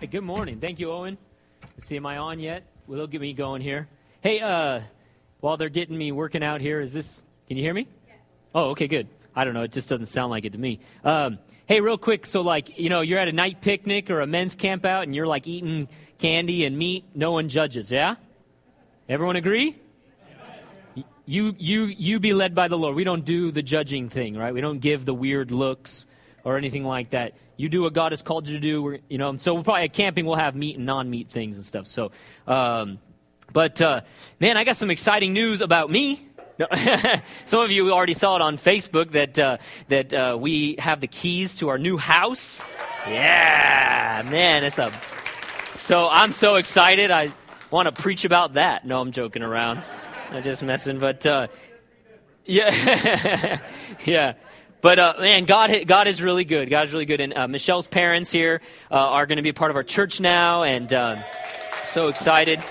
Hey, good morning. Thank you, Owen. Let's see, am I on yet? Will they'll get me going here? Hey, uh, while they're getting me working out here, is this? Can you hear me? Oh, okay, good. I don't know. It just doesn't sound like it to me. Um, hey, real quick. So, like, you know, you're at a night picnic or a men's camp out, and you're like eating candy and meat. No one judges. Yeah. Everyone agree? You, you, you be led by the Lord. We don't do the judging thing, right? We don't give the weird looks or anything like that. You do what God has called you to do. You know, so we'll probably at camping we'll have meat and non-meat things and stuff. So, um, but uh, man, I got some exciting news about me. No, some of you already saw it on Facebook that uh, that uh, we have the keys to our new house. Yeah, man, it's a. So I'm so excited. I want to preach about that. No, I'm joking around. I'm just messing, but uh, yeah, yeah. But uh, man, God, God is really good. God is really good. And uh, Michelle's parents here uh, are going to be a part of our church now, and uh, so excited.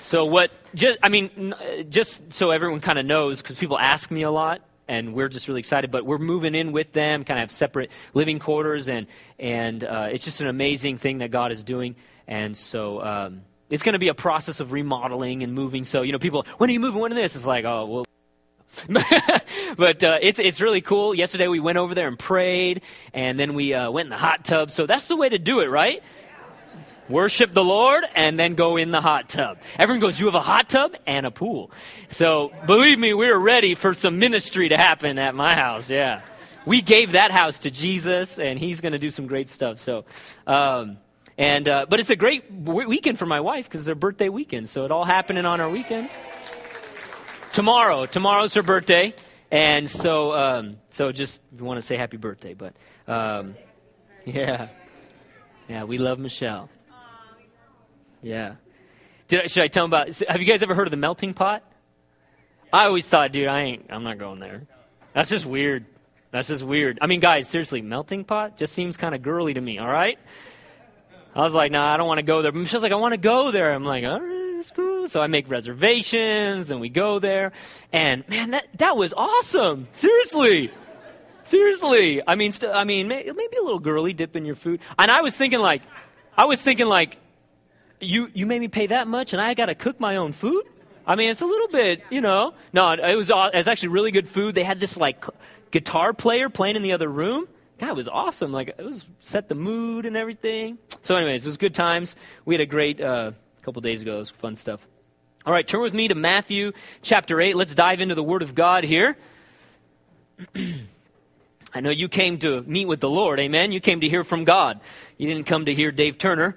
So what? Just I mean, just so everyone kind of knows, because people ask me a lot, and we're just really excited. But we're moving in with them, kind of have separate living quarters, and and uh, it's just an amazing thing that God is doing. And so. Um, it's going to be a process of remodeling and moving. So, you know, people, when are you moving? When is this? It's like, oh, well, but uh, it's it's really cool. Yesterday we went over there and prayed, and then we uh, went in the hot tub. So that's the way to do it, right? Worship the Lord and then go in the hot tub. Everyone goes, You have a hot tub and a pool. So believe me, we're ready for some ministry to happen at my house. Yeah. We gave that house to Jesus, and he's going to do some great stuff. So, um, and uh, but it's a great weekend for my wife because it's her birthday weekend. So it all happening on our weekend. Tomorrow, tomorrow's her birthday, and so um, so just want to say happy birthday. But um, yeah, yeah, we love Michelle. Yeah. I, should I tell them about? Have you guys ever heard of the melting pot? I always thought, dude, I ain't. I'm not going there. That's just weird. That's just weird. I mean, guys, seriously, melting pot just seems kind of girly to me. All right. I was like, nah, I don't want to go there. But Michelle's like, I want to go there. I'm like, all right, that's cool. So I make reservations and we go there. And man, that, that was awesome. Seriously. Seriously. I mean, st- I mean, may- maybe a little girly dip in your food. And I was thinking like, I was thinking like, you, you made me pay that much and I got to cook my own food? I mean, it's a little bit, you know. No, it was, it was actually really good food. They had this like guitar player playing in the other room. God, it was awesome. Like it was set the mood and everything. So, anyways, it was good times. We had a great uh, couple days ago. It was fun stuff. All right, turn with me to Matthew chapter eight. Let's dive into the Word of God here. I know you came to meet with the Lord, amen. You came to hear from God. You didn't come to hear Dave Turner,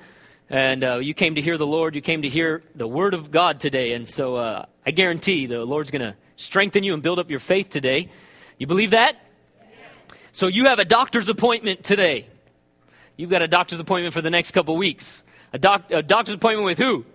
and uh, you came to hear the Lord. You came to hear the Word of God today, and so uh, I guarantee the Lord's going to strengthen you and build up your faith today. You believe that? So you have a doctor's appointment today. You've got a doctor's appointment for the next couple weeks. A, doc, a doctor's appointment with who?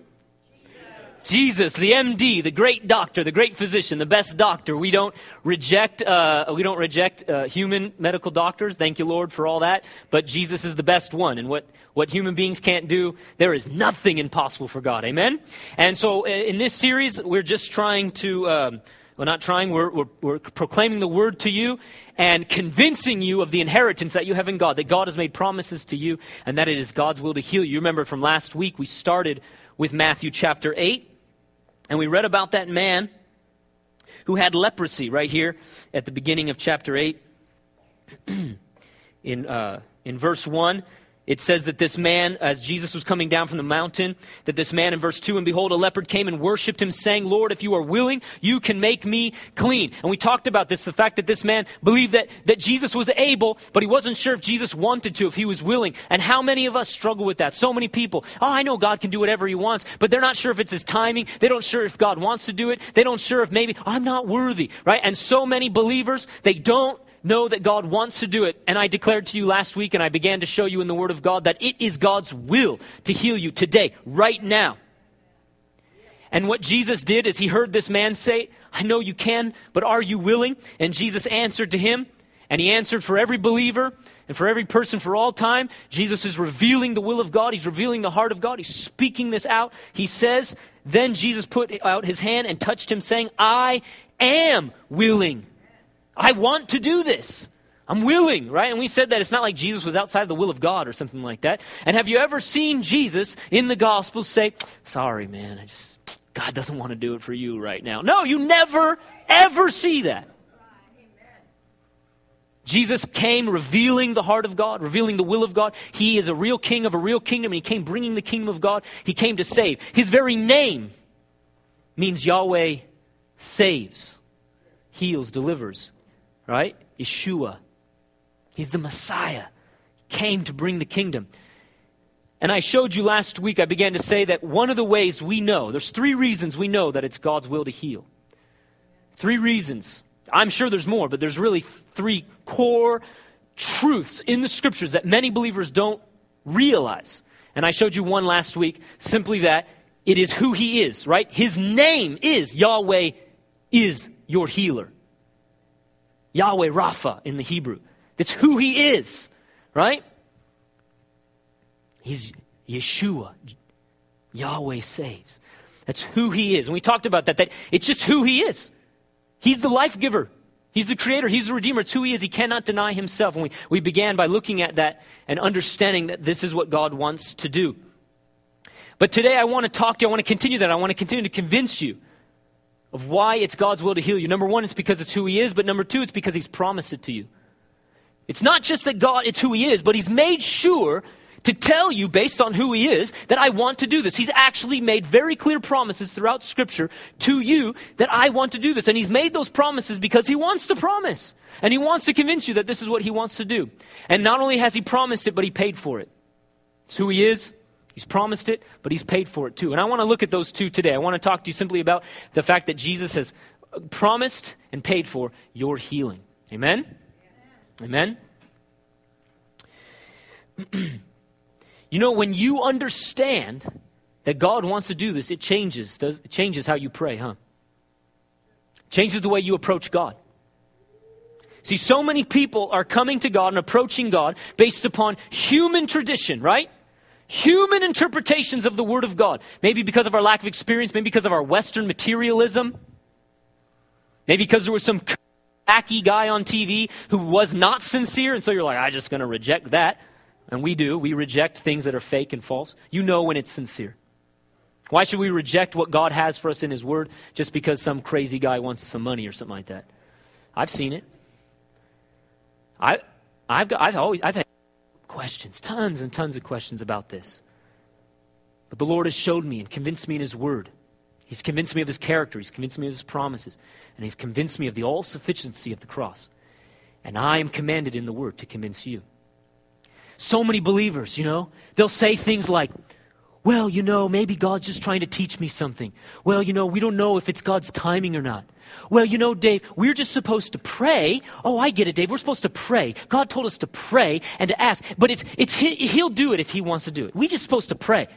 Jesus, the MD, the great doctor, the great physician, the best doctor. We don't reject, uh, we don't reject uh, human medical doctors. Thank you, Lord, for all that. But Jesus is the best one. And what, what human beings can't do, there is nothing impossible for God. Amen? And so uh, in this series, we're just trying to, um, we're not trying, we're, we're, we're proclaiming the word to you and convincing you of the inheritance that you have in God, that God has made promises to you, and that it is God's will to heal you. You remember from last week, we started with Matthew chapter 8, and we read about that man who had leprosy right here at the beginning of chapter 8. in, uh, in verse 1, it says that this man, as Jesus was coming down from the mountain, that this man in verse 2, and behold, a leopard came and worshiped him, saying, Lord, if you are willing, you can make me clean. And we talked about this, the fact that this man believed that, that Jesus was able, but he wasn't sure if Jesus wanted to, if he was willing. And how many of us struggle with that? So many people, oh, I know God can do whatever he wants, but they're not sure if it's his timing. They don't sure if God wants to do it. They don't sure if maybe, I'm not worthy, right? And so many believers, they don't know that God wants to do it. And I declared to you last week, and I began to show you in the Word of God that it is God's will to heal you today, right now. And what Jesus did is he heard this man say, I know you can, but are you willing? And Jesus answered to him, and he answered for every believer and for every person for all time. Jesus is revealing the will of God. He's revealing the heart of God. He's speaking this out. He says, Then Jesus put out his hand and touched him, saying, I am willing I want to do this. I'm willing, right? And we said that it's not like Jesus was outside of the will of God or something like that. And have you ever seen Jesus in the Gospels say, Sorry, man, I just, God doesn't want to do it for you right now? No, you never, ever see that. Jesus came revealing the heart of God, revealing the will of God. He is a real king of a real kingdom, and he came bringing the kingdom of God. He came to save. His very name means Yahweh saves, heals, delivers, right? Yeshua. He's the Messiah. He came to bring the kingdom. And I showed you last week, I began to say that one of the ways we know, there's three reasons we know that it's God's will to heal. Three reasons. I'm sure there's more, but there's really three core truths in the scriptures that many believers don't realize. And I showed you one last week, simply that it is who he is, right? His name is Yahweh is your healer. Yahweh Rapha in the Hebrew. That's who he is, right? He's Yeshua. Yahweh saves. That's who he is. And we talked about that, that it's just who he is. He's the life giver. He's the creator. He's the redeemer. It's who he is. He cannot deny himself. And we, we began by looking at that and understanding that this is what God wants to do. But today I want to talk to you. I want to continue that. I want to continue to convince you of why it's God's will to heal you. Number one, it's because it's who he is. But number two, it's because he's promised it to you. It's not just that God, it's who He is, but He's made sure to tell you, based on who He is, that I want to do this. He's actually made very clear promises throughout Scripture to you that I want to do this. And He's made those promises because He wants to promise. And He wants to convince you that this is what He wants to do. And not only has He promised it, but He paid for it. It's who He is. He's promised it, but He's paid for it too. And I want to look at those two today. I want to talk to you simply about the fact that Jesus has promised and paid for your healing. Amen? Amen? you know, when you understand that God wants to do this, it changes. Does, it changes how you pray, huh? Changes the way you approach God. See, so many people are coming to God and approaching God based upon human tradition, right? Human interpretations of the Word of God. Maybe because of our lack of experience, maybe because of our Western materialism, maybe because there was some wacky guy on TV who was not sincere, and so you're like, I'm just going to reject that. And we do. We reject things that are fake and false. You know when it's sincere. Why should we reject what God has for us in His Word just because some crazy guy wants some money or something like that? I've seen it. I, I've, got, I've always I've had questions, tons and tons of questions about this. But the Lord has showed me and convinced me in His Word He's convinced me of his character. He's convinced me of his promises. And he's convinced me of the all sufficiency of the cross. And I am commanded in the word to convince you. So many believers, you know, they'll say things like, well, you know, maybe God's just trying to teach me something. Well, you know, we don't know if it's God's timing or not. Well, you know, Dave, we're just supposed to pray. Oh, I get it, Dave. We're supposed to pray. God told us to pray and to ask, but it's, it's, he'll do it if he wants to do it. We're just supposed to pray.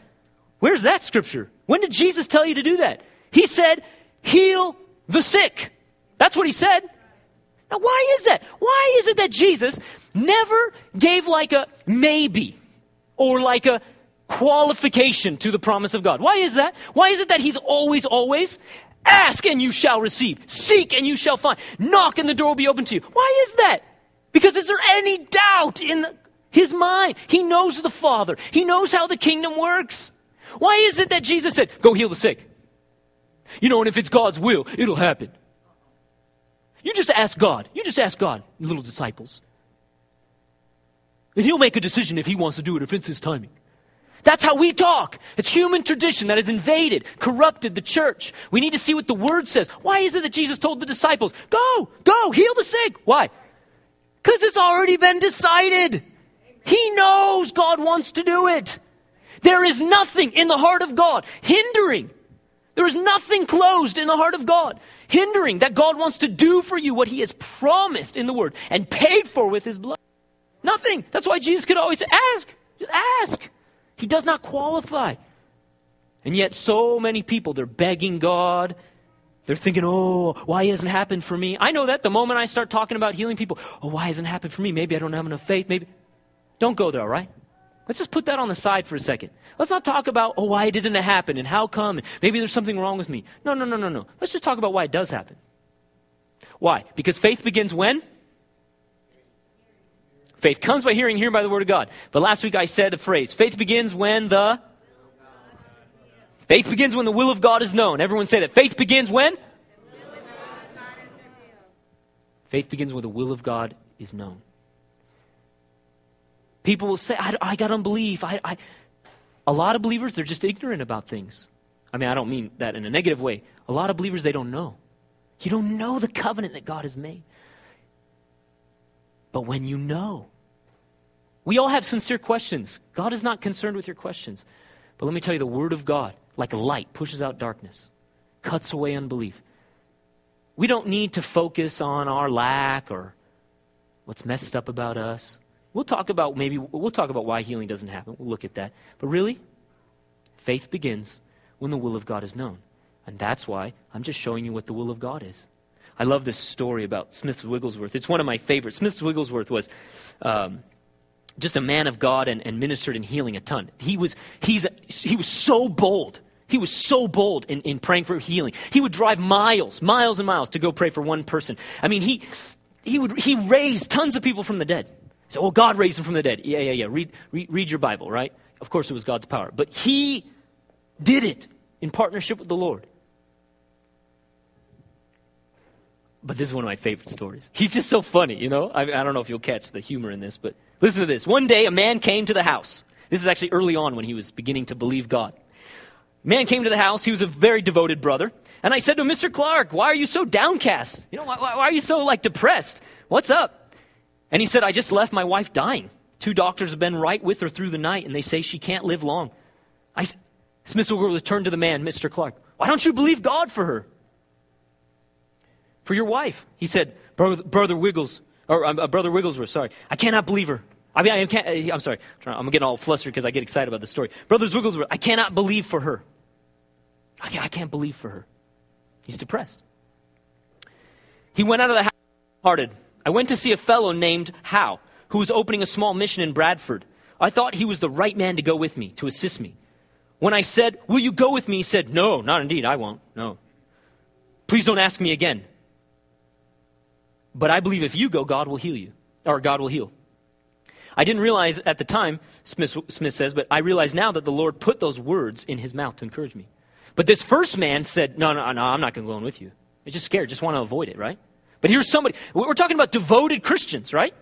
Where's that scripture? When did Jesus tell you to do that? He said, heal the sick. That's what he said. Now, why is that? Why is it that Jesus never gave like a maybe or like a qualification to the promise of God? Why is that? Why is it that he's always, always ask and you shall receive, seek and you shall find, knock and the door will be open to you? Why is that? Because is there any doubt in his mind? He knows the Father, he knows how the kingdom works. Why is it that Jesus said, Go heal the sick? You know, and if it's God's will, it'll happen. You just ask God. You just ask God, little disciples. And He'll make a decision if He wants to do it, if it's His timing. That's how we talk. It's human tradition that has invaded, corrupted the church. We need to see what the Word says. Why is it that Jesus told the disciples, Go, go, heal the sick? Why? Because it's already been decided. He knows God wants to do it. There is nothing in the heart of God hindering. There is nothing closed in the heart of God hindering that God wants to do for you what He has promised in the Word and paid for with His blood. Nothing. That's why Jesus could always ask. Just ask. He does not qualify. And yet, so many people, they're begging God. They're thinking, oh, why hasn't it happened for me? I know that the moment I start talking about healing people, oh, why hasn't it happened for me? Maybe I don't have enough faith. Maybe. Don't go there, all right? Let's just put that on the side for a second. Let's not talk about, oh, why didn't it happen and how come? Maybe there's something wrong with me. No, no, no, no, no. Let's just talk about why it does happen. Why? Because faith begins when? Faith comes by hearing, hearing by the word of God. But last week I said a phrase faith begins when the. Faith begins when the will of God is known. Everyone say that. Faith begins when? Faith begins when the will of God is known. People will say, I, I got unbelief. I, I, a lot of believers, they're just ignorant about things. I mean, I don't mean that in a negative way. A lot of believers, they don't know. You don't know the covenant that God has made. But when you know, we all have sincere questions. God is not concerned with your questions. But let me tell you, the Word of God, like light, pushes out darkness, cuts away unbelief. We don't need to focus on our lack or what's messed up about us. We'll talk about maybe we'll talk about why healing doesn't happen. We'll look at that. But really, faith begins when the will of God is known. And that's why I'm just showing you what the will of God is. I love this story about Smith Wigglesworth. It's one of my favorites. Smith Wigglesworth was um, just a man of God and, and, ministered in healing a ton. He was, he's, he was so bold. He was so bold in, in praying for healing. He would drive miles, miles and miles to go pray for one person. I mean, he, he, would, he raised tons of people from the dead. So, well, God raised him from the dead. Yeah, yeah, yeah. Read, read, read your Bible, right? Of course, it was God's power. But he did it in partnership with the Lord. But this is one of my favorite stories. He's just so funny, you know? I, I don't know if you'll catch the humor in this, but listen to this. One day, a man came to the house. This is actually early on when he was beginning to believe God. Man came to the house. He was a very devoted brother. And I said to him, Mr. Clark, why are you so downcast? You know, why, why are you so, like, depressed? What's up? And he said, I just left my wife dying. Two doctors have been right with her through the night, and they say she can't live long. I, said Smith will turned to the man, Mr. Clark. Why don't you believe God for her? For your wife. He said, Brother, brother Wiggles, or uh, Brother Wigglesworth, sorry, I cannot believe her. I mean, I can't, uh, I'm sorry, I'm getting all flustered because I get excited about the story. Brothers Wigglesworth, I cannot believe for her. I can't, I can't believe for her. He's depressed. He went out of the house hearted. I went to see a fellow named Howe who was opening a small mission in Bradford. I thought he was the right man to go with me, to assist me. When I said, Will you go with me? He said, No, not indeed, I won't. No. Please don't ask me again. But I believe if you go, God will heal you, or God will heal. I didn't realize at the time, Smith, Smith says, but I realize now that the Lord put those words in his mouth to encourage me. But this first man said, No, no, no, I'm not going to go in with you. He's just scared, just want to avoid it, right? But here's somebody, we're talking about devoted Christians, right?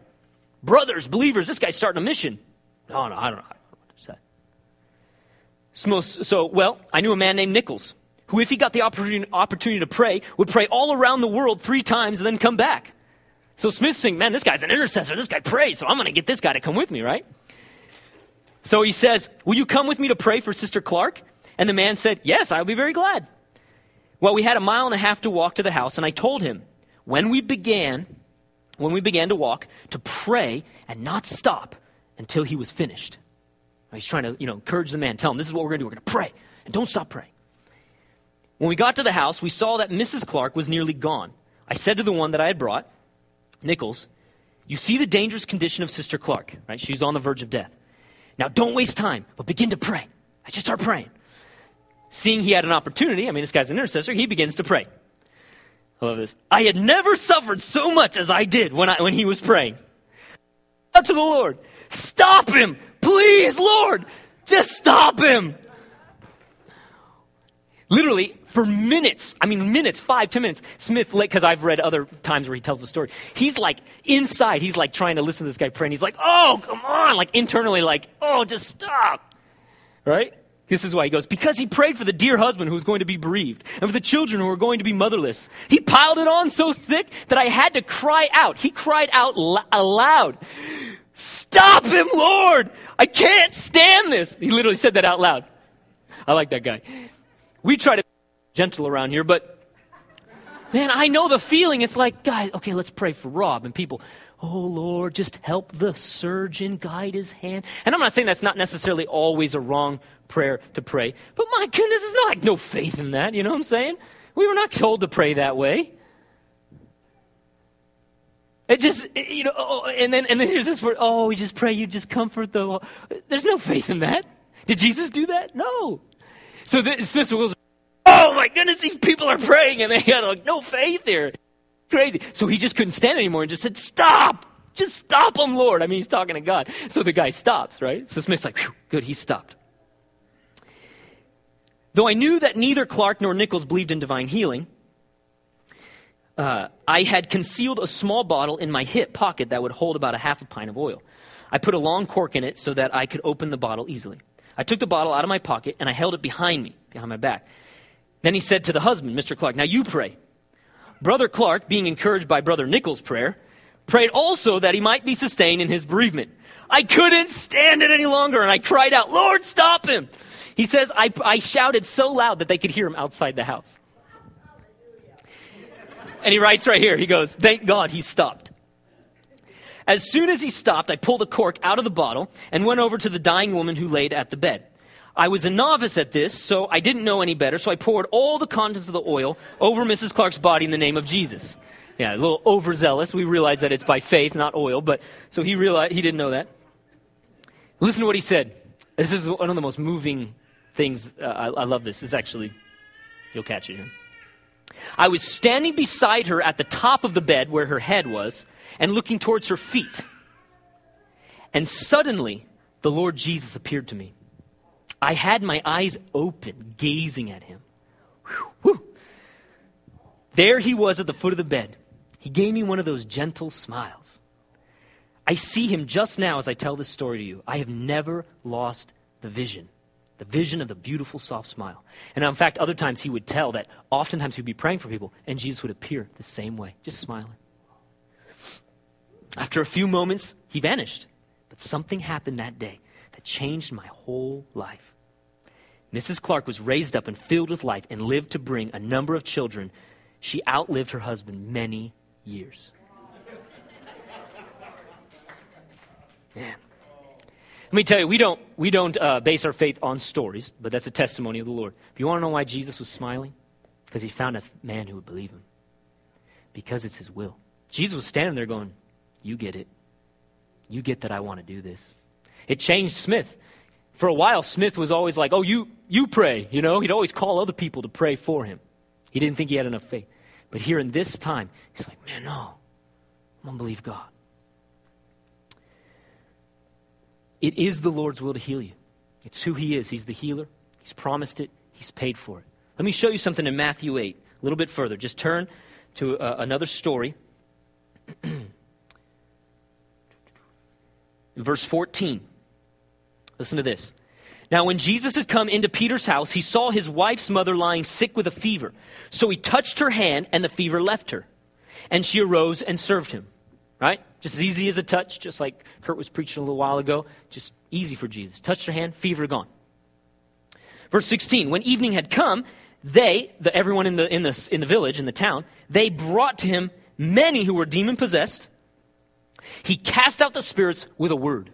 Brothers, believers, this guy's starting a mission. No, no, I don't know. So, so, well, I knew a man named Nichols who, if he got the opportunity to pray, would pray all around the world three times and then come back. So Smith's saying, man, this guy's an intercessor. This guy prays, so I'm going to get this guy to come with me, right? So he says, Will you come with me to pray for Sister Clark? And the man said, Yes, I'll be very glad. Well, we had a mile and a half to walk to the house, and I told him, when we began, when we began to walk, to pray and not stop until he was finished. He's trying to, you know, encourage the man, tell him this is what we're going to do. We're going to pray and don't stop praying. When we got to the house, we saw that Mrs. Clark was nearly gone. I said to the one that I had brought, Nichols, you see the dangerous condition of Sister Clark, right? She's on the verge of death. Now, don't waste time, but begin to pray. I just start praying. Seeing he had an opportunity, I mean, this guy's an intercessor, he begins to pray. I love this. I had never suffered so much as I did when, I, when he was praying. Up to the Lord, stop him, please, Lord, just stop him. Literally, for minutes, I mean, minutes, five, ten minutes, Smith, because I've read other times where he tells the story, he's like inside, he's like trying to listen to this guy pray, and he's like, oh, come on, like internally, like, oh, just stop. Right? This is why he goes, because he prayed for the dear husband who was going to be bereaved, and for the children who were going to be motherless. He piled it on so thick that I had to cry out. He cried out aloud, Stop him, Lord! I can't stand this! He literally said that out loud. I like that guy. We try to be gentle around here, but man, I know the feeling. It's like, guys, okay, let's pray for Rob. And people, oh Lord, just help the surgeon guide his hand. And I'm not saying that's not necessarily always a wrong prayer to pray, but my goodness, it's not like no faith in that. You know what I'm saying? We were not told to pray that way. It just, you know, oh, oh and then and then here's this word, oh, we just pray you just comfort the. There's no faith in that. Did Jesus do that? No. So the, Smith goes, oh my goodness, these people are praying and they got like no faith here. Crazy. So he just couldn't stand anymore and just said, stop. Just stop him, Lord. I mean, he's talking to God. So the guy stops, right? So Smith's like, good, he stopped. Though I knew that neither Clark nor Nichols believed in divine healing, uh, I had concealed a small bottle in my hip pocket that would hold about a half a pint of oil. I put a long cork in it so that I could open the bottle easily. I took the bottle out of my pocket and I held it behind me, behind my back. Then he said to the husband, Mr. Clark, Now you pray. Brother Clark, being encouraged by Brother Nichols' prayer, prayed also that he might be sustained in his bereavement. I couldn't stand it any longer and I cried out, Lord, stop him. He says, I, I shouted so loud that they could hear him outside the house. And he writes right here, he goes, Thank God he stopped. As soon as he stopped, I pulled the cork out of the bottle and went over to the dying woman who laid at the bed. I was a novice at this, so I didn't know any better, so I poured all the contents of the oil over Mrs. Clark's body in the name of Jesus. Yeah, a little overzealous. We realize that it's by faith, not oil, but so he realized he didn't know that. Listen to what he said. This is one of the most moving things. Uh, I, I love this. It's actually, you'll catch it here. I was standing beside her at the top of the bed where her head was and looking towards her feet. And suddenly, the Lord Jesus appeared to me. I had my eyes open, gazing at him. Whew, whew. There he was at the foot of the bed. He gave me one of those gentle smiles. I see him just now as I tell this story to you. I have never lost the vision the vision of the beautiful, soft smile. And in fact, other times he would tell that oftentimes he'd be praying for people, and Jesus would appear the same way, just smiling. After a few moments, he vanished. But something happened that day that changed my whole life. Mrs. Clark was raised up and filled with life and lived to bring a number of children. She outlived her husband many years. Man. Let me tell you, we don't, we don't uh, base our faith on stories, but that's a testimony of the Lord. If you want to know why Jesus was smiling? Because he found a man who would believe him. Because it's his will. Jesus was standing there going, You get it. You get that I want to do this. It changed Smith. For a while, Smith was always like, Oh, you, you pray. You know, he'd always call other people to pray for him. He didn't think he had enough faith. But here in this time, he's like, Man, no. I'm going to believe God. It is the Lord's will to heal you. It's who He is. He's the healer. He's promised it. He's paid for it. Let me show you something in Matthew 8, a little bit further. Just turn to uh, another story. Verse 14. Listen to this. Now, when Jesus had come into Peter's house, he saw his wife's mother lying sick with a fever. So he touched her hand, and the fever left her. And she arose and served him. Right? Just as easy as a touch, just like Kurt was preaching a little while ago. Just easy for Jesus. Touched her hand, fever gone. Verse 16 When evening had come, they, the, everyone in the, in, the, in the village, in the town, they brought to him many who were demon possessed. He cast out the spirits with a word.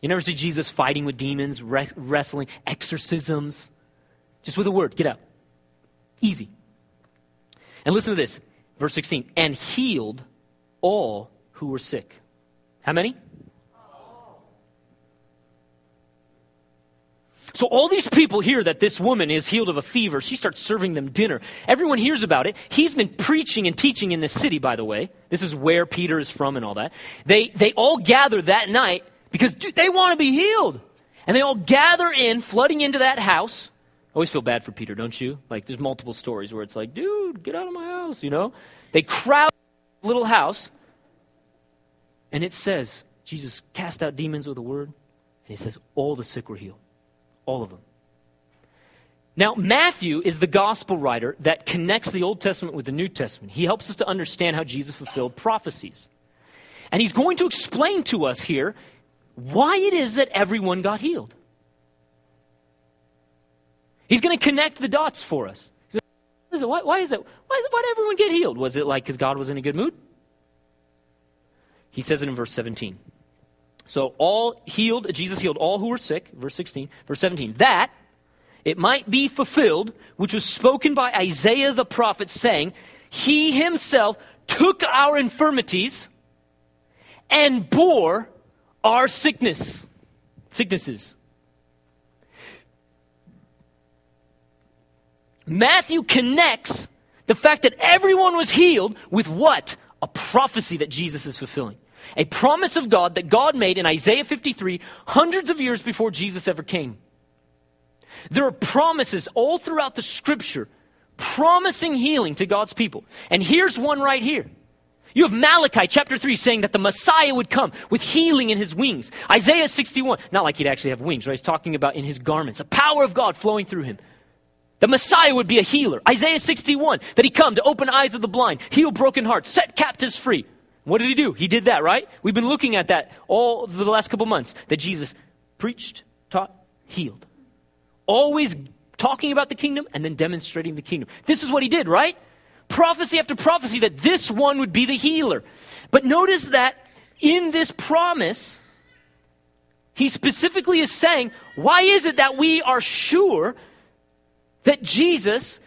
You never see Jesus fighting with demons, re- wrestling, exorcisms. Just with a word, get out. Easy. And listen to this, verse 16. And healed all who were sick. How many? So all these people hear that this woman is healed of a fever. She starts serving them dinner. Everyone hears about it. He's been preaching and teaching in this city, by the way. This is where Peter is from and all that. They, they all gather that night because dude, they want to be healed. And they all gather in, flooding into that house. I always feel bad for Peter, don't you? Like there's multiple stories where it's like, dude, get out of my house, you know? They crowd little house, and it says, Jesus cast out demons with a word, and he says, all the sick were healed. All of them. Now, Matthew is the gospel writer that connects the Old Testament with the New Testament. He helps us to understand how Jesus fulfilled prophecies. And he's going to explain to us here why it is that everyone got healed. He's going to connect the dots for us. Why, why, is it? Why, is it, why did everyone get healed? Was it like because God was in a good mood? He says it in verse 17. So all healed, Jesus healed all who were sick, verse 16, verse 17, that it might be fulfilled, which was spoken by Isaiah the prophet, saying, He himself took our infirmities and bore our sickness. Sicknesses. Matthew connects the fact that everyone was healed with what? A prophecy that Jesus is fulfilling. A promise of God that God made in Isaiah 53 hundreds of years before Jesus ever came. There are promises all throughout the scripture promising healing to God's people. And here's one right here. You have Malachi chapter 3 saying that the Messiah would come with healing in his wings. Isaiah 61, not like he'd actually have wings, right? He's talking about in his garments, the power of God flowing through him. The Messiah would be a healer. Isaiah 61, that he come to open eyes of the blind, heal broken hearts, set captives free. What did he do? He did that, right? We've been looking at that all the last couple months that Jesus preached, taught, healed. Always talking about the kingdom and then demonstrating the kingdom. This is what he did, right? prophecy after prophecy that this one would be the healer. But notice that in this promise, he specifically is saying, why is it that we are sure that Jesus,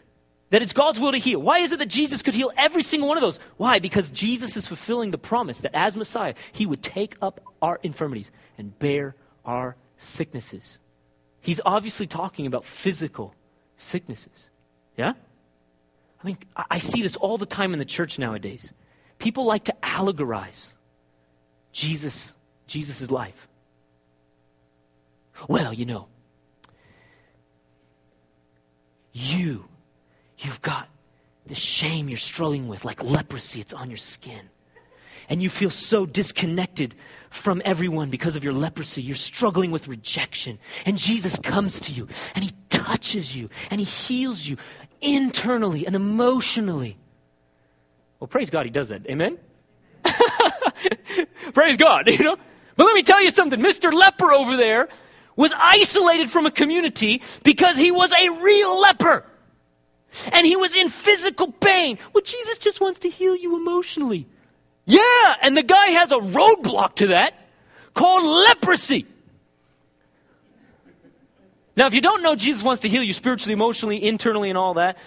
that it's God's will to heal? Why is it that Jesus could heal every single one of those? Why? Because Jesus is fulfilling the promise that as Messiah, he would take up our infirmities and bear our sicknesses. He's obviously talking about physical sicknesses. Yeah? I mean, I see this all the time in the church nowadays. People like to allegorize Jesus, Jesus' life. Well, you know, you, you've got the shame you're struggling with, like leprosy, it's on your skin. And you feel so disconnected from everyone because of your leprosy. You're struggling with rejection. And Jesus comes to you and he touches you and he heals you internally and emotionally. Well, praise God, he does that. Amen? praise God, you know? But let me tell you something Mr. Leper over there was isolated from a community because he was a real leper. And he was in physical pain. Well, Jesus just wants to heal you emotionally. Yeah, and the guy has a roadblock to that called leprosy. Now, if you don't know Jesus wants to heal you spiritually, emotionally, internally, and all that,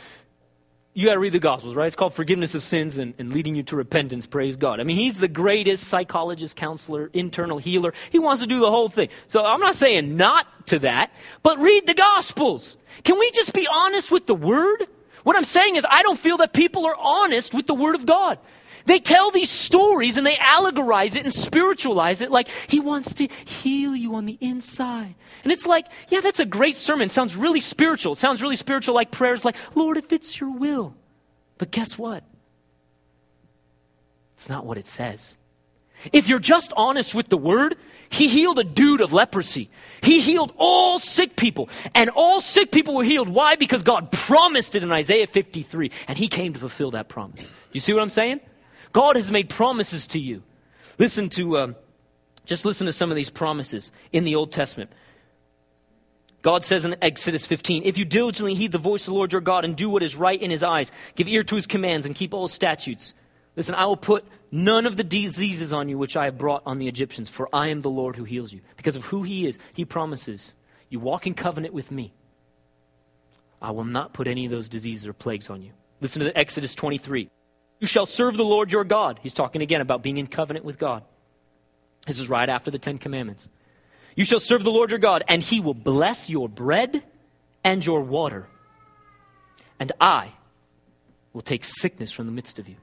you got to read the Gospels, right? It's called forgiveness of sins and, and, leading you to repentance. Praise God. I mean, he's the greatest psychologist, counselor, internal healer. He wants to do the whole thing. So I'm not saying not to that, but read the Gospels. Can we just be honest with the Word? What I'm saying is, I don't feel that people are honest with the Word of God. They tell these stories and they allegorize it and spiritualize it like he wants to heal you on the inside. And it's like, yeah, that's a great sermon. sounds really spiritual. It sounds really spiritual like prayers like, Lord, if it's your will. But guess what? It's not what it says. If you're just honest with the word, he healed a dude of leprosy. He healed all sick people. And all sick people were healed. Why? Because God promised it in Isaiah 53. And he came to fulfill that promise. You see what I'm saying? God has made promises to you. Listen to, um, just listen to some of these promises in the Old Testament. God says in Exodus 15, If you diligently heed the voice of the Lord your God and do what is right in his eyes, give ear to his commands and keep all his statutes. Listen, I will put none of the diseases on you which I have brought on the Egyptians, for I am the Lord who heals you. Because of who he is, he promises, You walk in covenant with me. I will not put any of those diseases or plagues on you. Listen to Exodus 23. You shall serve the Lord your God. He's talking again about being in covenant with God. This is right after the Ten Commandments. You shall serve the Lord your God, and he will bless your bread and your water. And I will take sickness from the midst of you.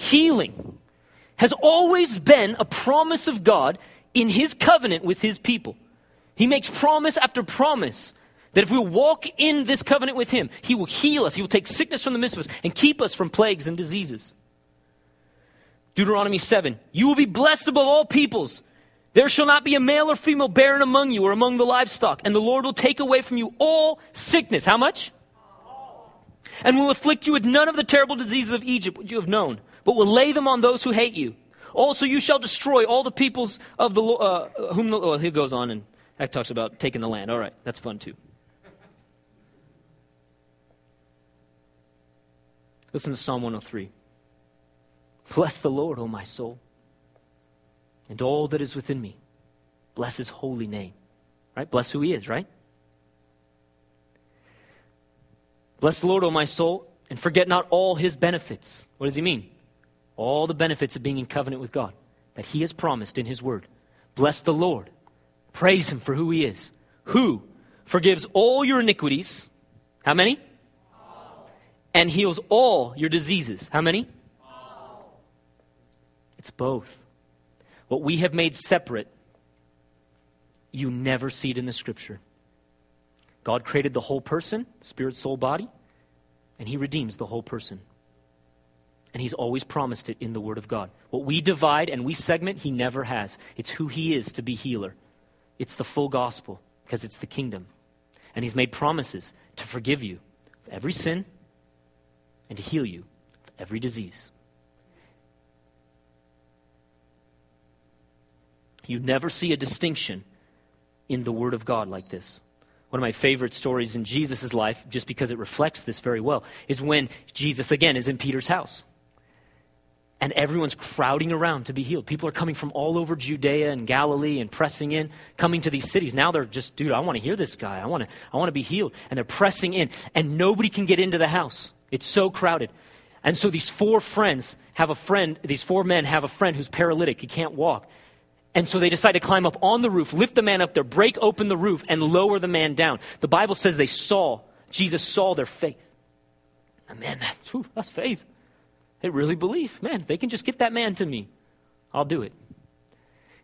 Healing has always been a promise of God in his covenant with his people. He makes promise after promise that if we walk in this covenant with Him, He will heal us. He will take sickness from the midst of us and keep us from plagues and diseases. Deuteronomy 7 You will be blessed above all peoples. There shall not be a male or female barren among you or among the livestock, and the Lord will take away from you all sickness. How much? And will afflict you with none of the terrible diseases of Egypt which you have known, but will lay them on those who hate you. Also, you shall destroy all the peoples of the uh, whom the, well, he goes on and talks about taking the land. All right, that's fun too. Listen to Psalm 103. Bless the Lord, O my soul, and all that is within me. Bless his holy name. Right? Bless who he is, right? Bless the Lord, O my soul, and forget not all his benefits. What does he mean? All the benefits of being in covenant with God that he has promised in his word. Bless the Lord. Praise him for who he is. Who forgives all your iniquities. How many? and heals all your diseases. How many? It's both. What we have made separate, you never see it in the scripture. God created the whole person, spirit, soul, body, and He redeems the whole person. And He's always promised it in the Word of God. What we divide and we segment, He never has. It's who He is to be healer, it's the full gospel because it's the kingdom. And He's made promises to forgive you every sin and to heal you of every disease. You never see a distinction in the Word of God like this. One of my favorite stories in Jesus' life, just because it reflects this very well, is when Jesus, again, is in Peter's house. And everyone's crowding around to be healed. People are coming from all over Judea and Galilee and pressing in, coming to these cities. Now they're just, dude, I want to hear this guy. I want to, I want to be healed. And they're pressing in, and nobody can get into the house. It's so crowded. And so these four friends have a friend, these four men have a friend who's paralytic. He can't walk. And so they decide to climb up on the roof, lift the man up there, break open the roof, and lower the man down. The Bible says they saw, Jesus saw their faith. And man, that's, whew, that's faith. They really believe. Man, they can just get that man to me. I'll do it.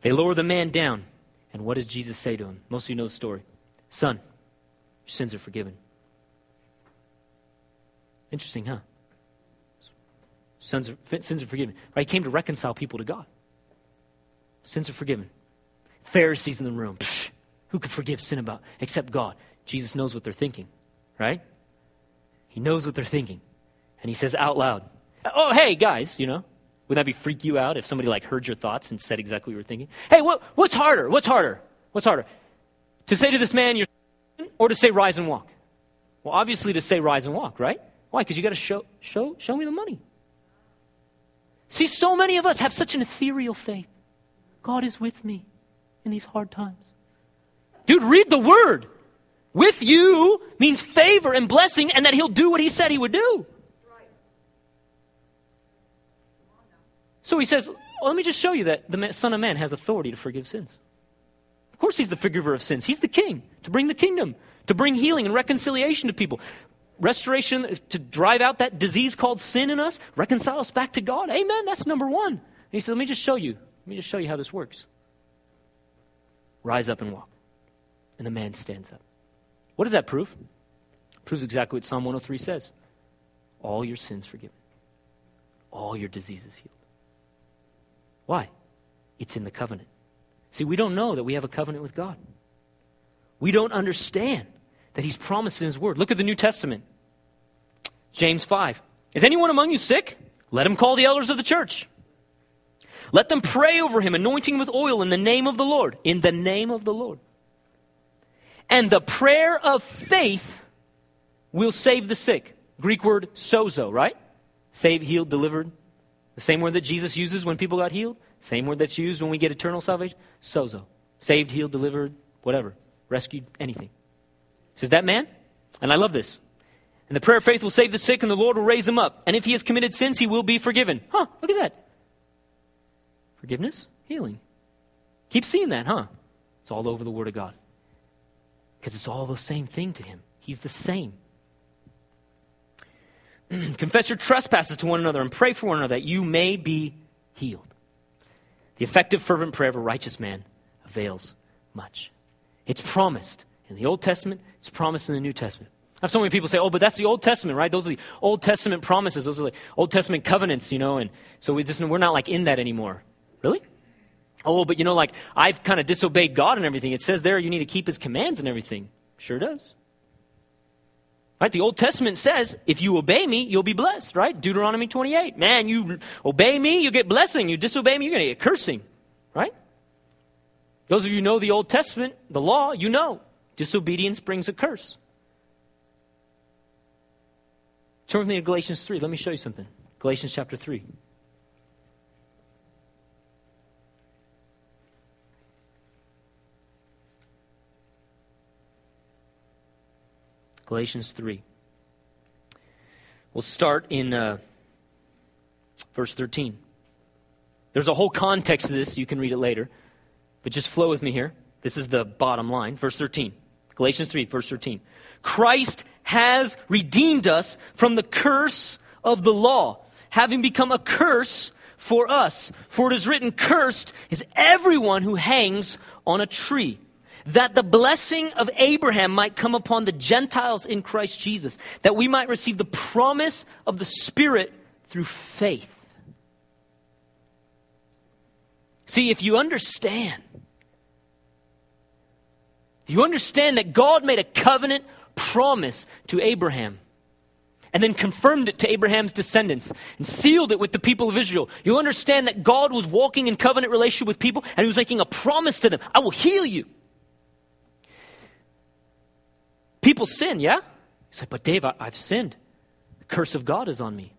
They lower the man down. And what does Jesus say to him? Most of you know the story. Son, your sins are forgiven. Interesting, huh? Sins are, sins are forgiven. Right? He came to reconcile people to God. Sins are forgiven. Pharisees in the room. Psh, who could forgive sin about except God? Jesus knows what they're thinking, right? He knows what they're thinking. And he says out loud, Oh, hey, guys, you know, would that be freak you out if somebody like heard your thoughts and said exactly what you were thinking? Hey, what, what's harder? What's harder? What's harder? To say to this man, you're or to say rise and walk? Well, obviously to say rise and walk, right? Why? Because you got to show, show, show me the money. See, so many of us have such an ethereal faith. God is with me in these hard times. Dude, read the word. With you means favor and blessing, and that He'll do what He said He would do. So He says, well, let me just show you that the Son of Man has authority to forgive sins. Of course, He's the forgiver of sins. He's the King to bring the kingdom, to bring healing and reconciliation to people. Restoration uh, to drive out that disease called sin in us, reconcile us back to God. Amen. That's number one. And he said, Let me just show you. Let me just show you how this works. Rise up and walk. And the man stands up. What does that prove? It proves exactly what Psalm 103 says all your sins forgiven, all your diseases healed. Why? It's in the covenant. See, we don't know that we have a covenant with God. We don't understand that He's promised in His Word. Look at the New Testament. James 5. Is anyone among you sick? Let him call the elders of the church let them pray over him, anointing him with oil in the name of the Lord. In the name of the Lord. And the prayer of faith will save the sick. Greek word sozo, right? Save, healed, delivered. The same word that Jesus uses when people got healed. Same word that's used when we get eternal salvation. Sozo. Saved, healed, delivered, whatever. Rescued, anything. Says that man, and I love this. And the prayer of faith will save the sick, and the Lord will raise him up. And if he has committed sins, he will be forgiven. Huh, look at that. Forgiveness, healing. Keep seeing that, huh? It's all over the Word of God. Because it's all the same thing to Him. He's the same. Confess your trespasses to one another and pray for one another that you may be healed. The effective, fervent prayer of a righteous man avails much. It's promised in the Old Testament, it's promised in the New Testament. I have so many people say, oh, but that's the Old Testament, right? Those are the Old Testament promises. Those are the Old Testament covenants, you know, and so we just, we're not like in that anymore. Really? Oh, but you know, like, I've kind of disobeyed God and everything. It says there you need to keep his commands and everything. Sure does. Right? The Old Testament says, if you obey me, you'll be blessed, right? Deuteronomy 28. Man, you obey me, you get blessing. You disobey me, you're going to get cursing, right? Those of you know the Old Testament, the law, you know. Disobedience brings a curse. Turn with me to Galatians 3. Let me show you something. Galatians chapter 3. Galatians 3. We'll start in uh, verse 13. There's a whole context to this. You can read it later. But just flow with me here. This is the bottom line. Verse 13. Galatians 3, verse 13. Christ has redeemed us from the curse of the law, having become a curse for us. For it is written, Cursed is everyone who hangs on a tree, that the blessing of Abraham might come upon the Gentiles in Christ Jesus, that we might receive the promise of the Spirit through faith. See, if you understand, you understand that God made a covenant promise to Abraham and then confirmed it to Abraham's descendants and sealed it with the people of Israel. You'll understand that God was walking in covenant relationship with people and he was making a promise to them I will heal you. People sin, yeah? He said, But Dave, I, have sinned. The curse of God is on me.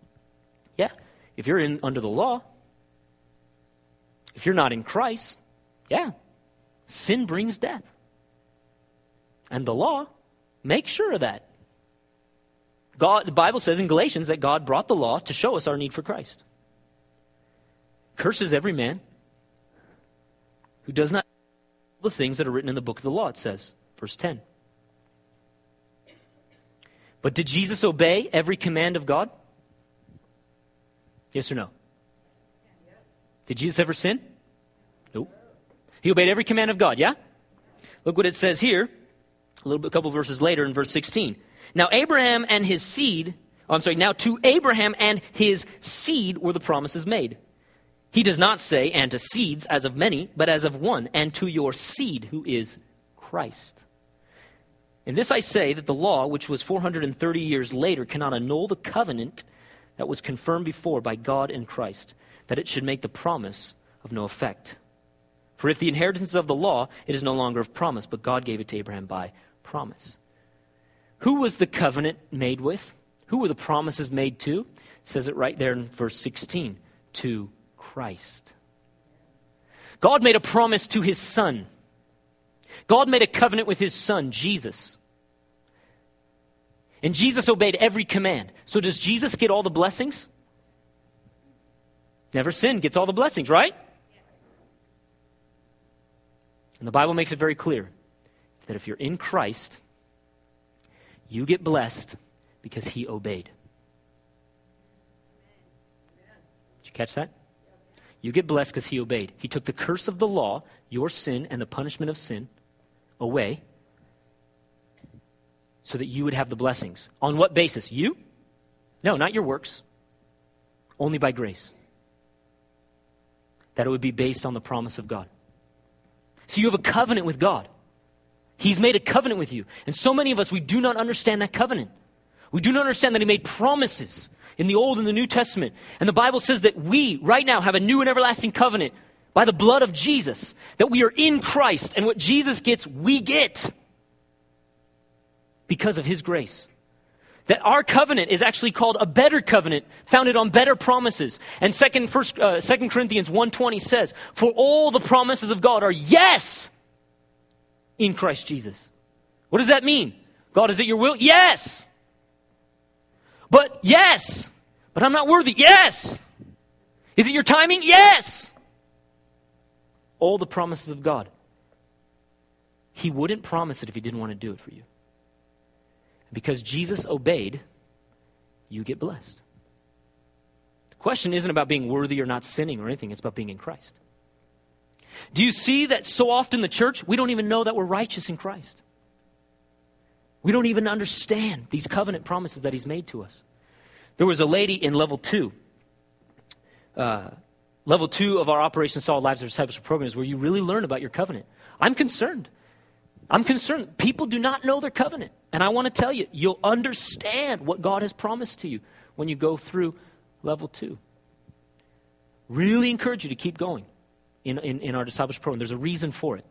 Yeah, if you're in under the law, if you're not in Christ, yeah, sin brings death. And the law makes sure of that. God, the Bible says in Galatians that God brought the law to show us our need for Christ. Curses every man who does not the things that are written in the book of the law, it says, verse 10. But did Jesus obey every command of God? Yes or no? Did Jesus ever sin? Nope. He obeyed every command of God, yeah? Look what it says here, a little bit, a couple verses later in verse 16. Now, Abraham and his seed, oh, I'm sorry, now to Abraham and his seed were the promises made. He does not say, and to seeds as of many, but as of one, and to your seed, who is Christ. In this I say that the law, which was 430 years later, cannot annul the covenant that was confirmed before by God in Christ, that it should make the promise of no effect. For if the inheritance is of the law, it is no longer of promise, but God gave it to Abraham by promise. Who was the covenant made with? Who were the promises made to? It says it right there in verse 16 to Christ. God made a promise to his son. God made a covenant with his son, Jesus. And Jesus obeyed every command. So does Jesus get all the blessings? Never sinned gets all the blessings, right? And the Bible makes it very clear that if you're in Christ, you get blessed because he obeyed. Did you catch that? You get blessed because he obeyed. He took the curse of the law, your sin, and the punishment of sin away so that you would have the blessings. On what basis? You? No, not your works. Only by grace. That it would be based on the promise of God. So you have a covenant with God. He's made a covenant with you. And so many of us, we do not understand that covenant. We do not understand that He made promises in the Old and the New Testament. And the Bible says that we, right now, have a new and everlasting covenant by the blood of Jesus, that we are in Christ, and what Jesus gets, we get because of His grace. That our covenant is actually called a better covenant, founded on better promises. And second, first, uh, 2 Corinthians 1.20 says, For all the promises of God are yes in Christ Jesus. What does that mean? God, is it your will? Yes. But yes. But I'm not worthy. Yes. Is it your timing? Yes. All the promises of God. He wouldn't promise it if he didn't want to do it for you. Because Jesus obeyed, you get blessed. The question isn't about being worthy or not sinning or anything, it's about being in Christ. Do you see that so often the church, we don't even know that we're righteous in Christ? We don't even understand these covenant promises that He's made to us. There was a lady in level two. Uh, level two of our Operation Solid Lives of Discipleship program is where you really learn about your covenant. I'm concerned. I'm concerned. People do not know their covenant. And I want to tell you, you'll understand what God has promised to you when you go through level two. Really encourage you to keep going in, in, in our discipleship program. There's a reason for it.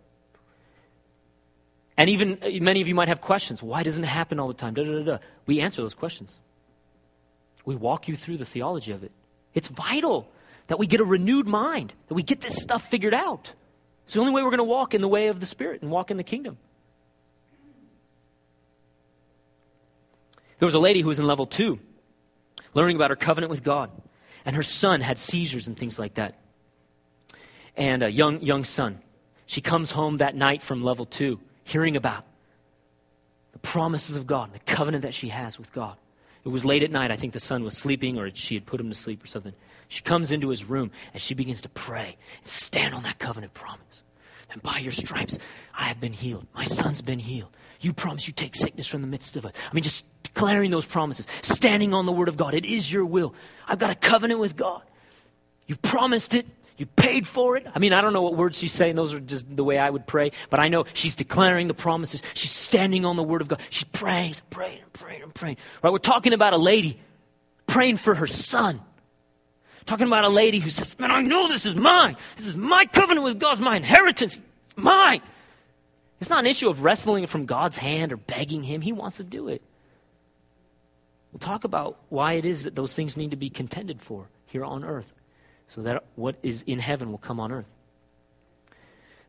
And even uh, many of you might have questions. Why doesn't it happen all the time? Da, da, da, we answer those questions. We walk you through the theology of it. It's vital that we get a renewed mind, that we get this stuff figured out. It's the only way we're going to walk in the way of the Spirit and walk in the kingdom. There was a lady who was in level two, learning about her covenant with God, and her son had seizures and things like that and a young, young son. She comes home that night from level two, hearing about the promises of God, the covenant that she has with God. It was late at night. I think the son was sleeping or she had put him to sleep or something. She comes into his room and she begins to pray and stand on that covenant promise. And by your stripes, I have been healed. My son's been healed. You promise you take sickness from the midst of it. I mean, just declaring those promises, standing on the word of God. It is your will. I've got a covenant with God. You promised it. You paid for it. I mean, I don't know what words she's saying. Those are just the way I would pray. But I know she's declaring the promises. She's standing on the word of God. She's praying, praying, and praying, and praying. Right? We're talking about a lady praying for her son. Talking about a lady who says, Man, I know this is mine. This is my covenant with God. It's my inheritance. It's mine. It's not an issue of wrestling from God's hand or begging Him. He wants to do it. We'll talk about why it is that those things need to be contended for here on earth so that what is in heaven will come on earth.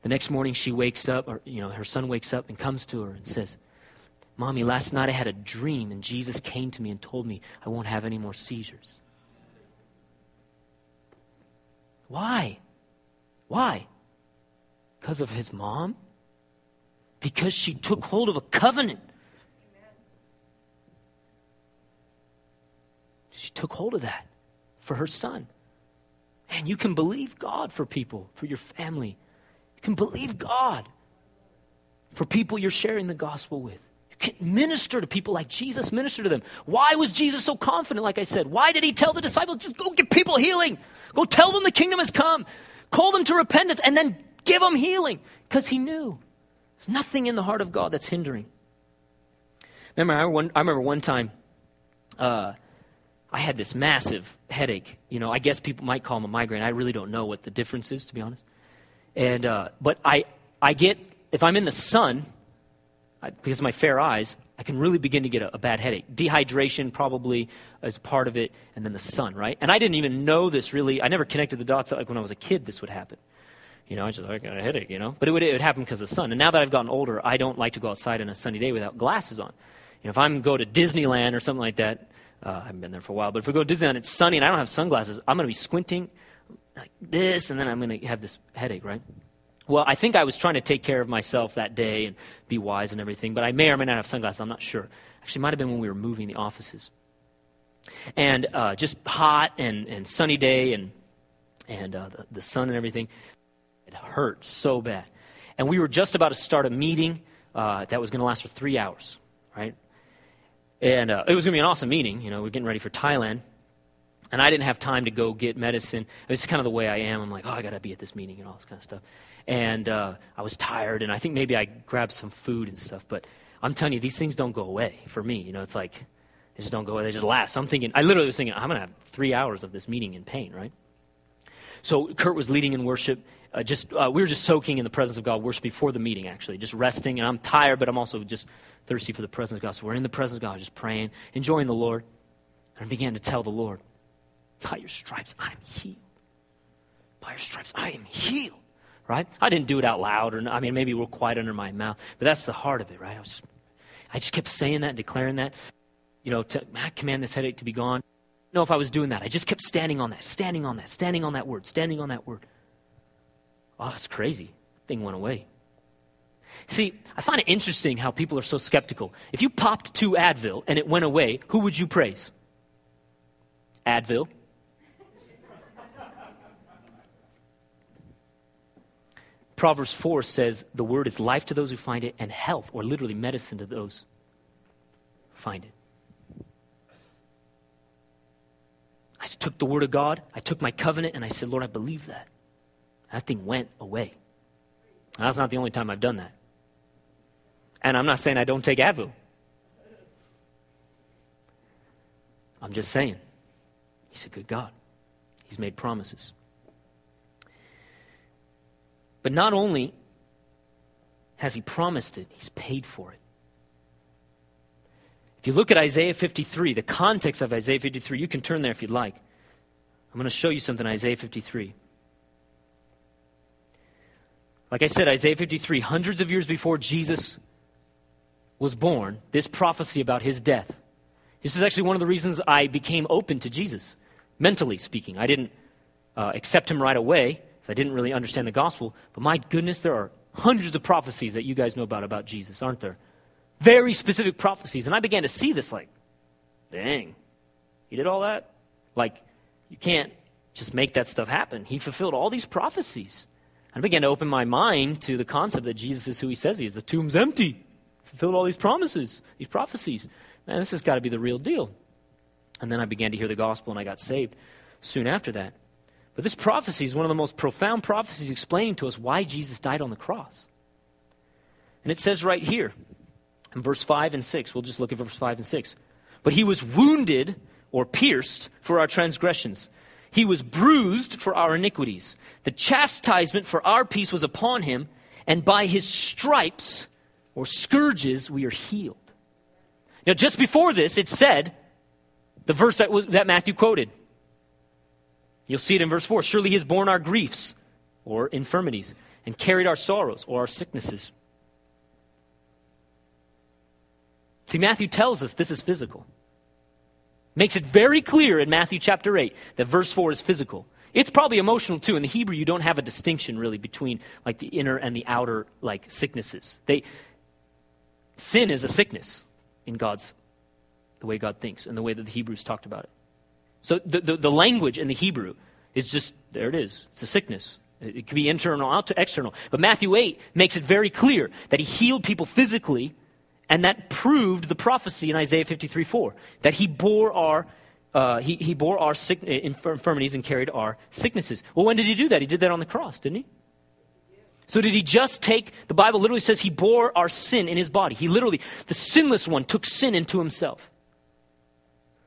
The next morning she wakes up, or, you know, her son wakes up and comes to her and says, Mommy, last night I had a dream and Jesus came to me and told me I won't have any more seizures. Why? Why? Because of his mom? Because she took hold of a covenant. She took hold of that for her son. And you can believe God for people, for your family. You can believe God for people you're sharing the gospel with. You can minister to people like Jesus minister to them. Why was Jesus so confident, like I said? Why did he tell the disciples, just go get people healing? Go tell them the kingdom has come. Call them to repentance and then give them healing. Because he knew there's nothing in the heart of God that's hindering. Remember, I, I remember one time uh, I had this massive headache. You know, I guess people might call them a migraine. I really don't know what the difference is, to be honest. And uh, but I I get if I'm in the sun I, because of my fair eyes, I can really begin to get a, a, bad headache. Dehydration probably is part of it, and then the sun, right? And I didn't even know this really. I never connected the dots like when I was a kid. This would happen. You know, I just I got a headache. You know, but it would it would happen because of the sun. And now that I've gotten older, I don't like to go outside on a sunny day without glasses on. You know, if I'm go to Disneyland or something like that, uh, I haven't been there for a while, but if we go to Disneyland, it's sunny and I don't have sunglasses, I'm going to be squinting like this, and then I'm going to have this headache, right? Well, I think I was trying to take care of myself that day and be wise and everything, but I may or may not have sunglasses. I'm not sure. Actually, might have been when we were moving the offices. And uh, just hot and, and sunny day and, and uh, the, the sun and everything. It hurt so bad. And we were just about to start a meeting uh, that was going to last for three hours? And uh, it was going to be an awesome meeting. You know, we're getting ready for Thailand. And I didn't have time to go get medicine. It's kind of the way I am. I'm like, oh, I got to be at this meeting and all this kind of stuff. And uh, I was tired, and I think maybe I grabbed some food and stuff. But I'm telling you, these things don't go away for me. You know, it's like they just don't go away. They just last. So I'm thinking, I literally was thinking, I'm going to have three hours of this meeting in pain, right? So Kurt was leading in worship. Uh, just uh, we were just soaking in the presence of God, worship before the meeting, actually, just resting. And I'm tired, but I'm also just thirsty for the presence of God. So we're in the presence of God, just praying, enjoying the Lord. And I began to tell the Lord, By your stripes, I am healed. By your stripes, I am healed. Right? I didn't do it out loud, or I mean, maybe real quiet under my mouth, but that's the heart of it, right? I, was I just kept saying that, declaring that. You know, to I command this headache to be gone. know if I was doing that. I just kept standing on that, standing on that, standing on that word, standing on that word. Oh, it's crazy. Thing went away. See, I find it interesting how people are so skeptical. If you popped two Advil and it went away, who would you praise? Advil. Proverbs 4 says the word is life to those who find it and health, or literally medicine to those who find it. I took the word of God, I took my covenant, and I said, Lord, I believe that. That thing went away. that's not the only time I've done that. And I'm not saying I don't take Advil. I'm just saying, He's a good God. He's made promises. But not only has He promised it, He's paid for it. If you look at Isaiah 53, the context of Isaiah 53, you can turn there if you'd like. I'm going to show you something Isaiah 53. Like I said, Isaiah 53, hundreds of years before Jesus was born, this prophecy about his death. This is actually one of the reasons I became open to Jesus, mentally speaking. I didn't uh, accept him right away because I didn't really understand the gospel. But my goodness, there are hundreds of prophecies that you guys know about about Jesus, aren't there? Very specific prophecies. And I began to see this like, Dang. He did all that? Like, you can't just make that stuff happen. He fulfilled all these prophecies. I began to open my mind to the concept that Jesus is who he says he is. The tomb's empty. Fulfilled all these promises, these prophecies. Man, this has got to be the real deal. And then I began to hear the gospel and I got saved soon after that. But this prophecy is one of the most profound prophecies explaining to us why Jesus died on the cross. And it says right here in verse 5 and 6, we'll just look at verse 5 and 6. But he was wounded or pierced for our transgressions. He was bruised for our iniquities. The chastisement for our peace was upon him, and by his stripes or scourges we are healed. Now, just before this, it said, the verse that, was, that Matthew quoted. You'll see it in verse 4. Surely he has borne our griefs or infirmities and carried our sorrows or our sicknesses. See, Matthew tells us this is physical. Makes it very clear in Matthew chapter 8 that verse 4 is physical. It's probably emotional too. In the Hebrew, you don't have a distinction really between like the inner and the outer like sicknesses. They sin is a sickness in God's the way God thinks and the way that the Hebrews talked about it. So the, the, the language in the Hebrew is just there it is. It's a sickness. It, it can be internal out to external. But Matthew 8 makes it very clear that he healed people physically and that proved the prophecy in Isaiah 53 4 that he bore our, uh, he, he bore our sick, infirmities and carried our sicknesses. Well, when did he do that? He did that on the cross, didn't he? So did he just take, the Bible literally says he bore our sin in his body. He literally, the sinless one, took sin into himself.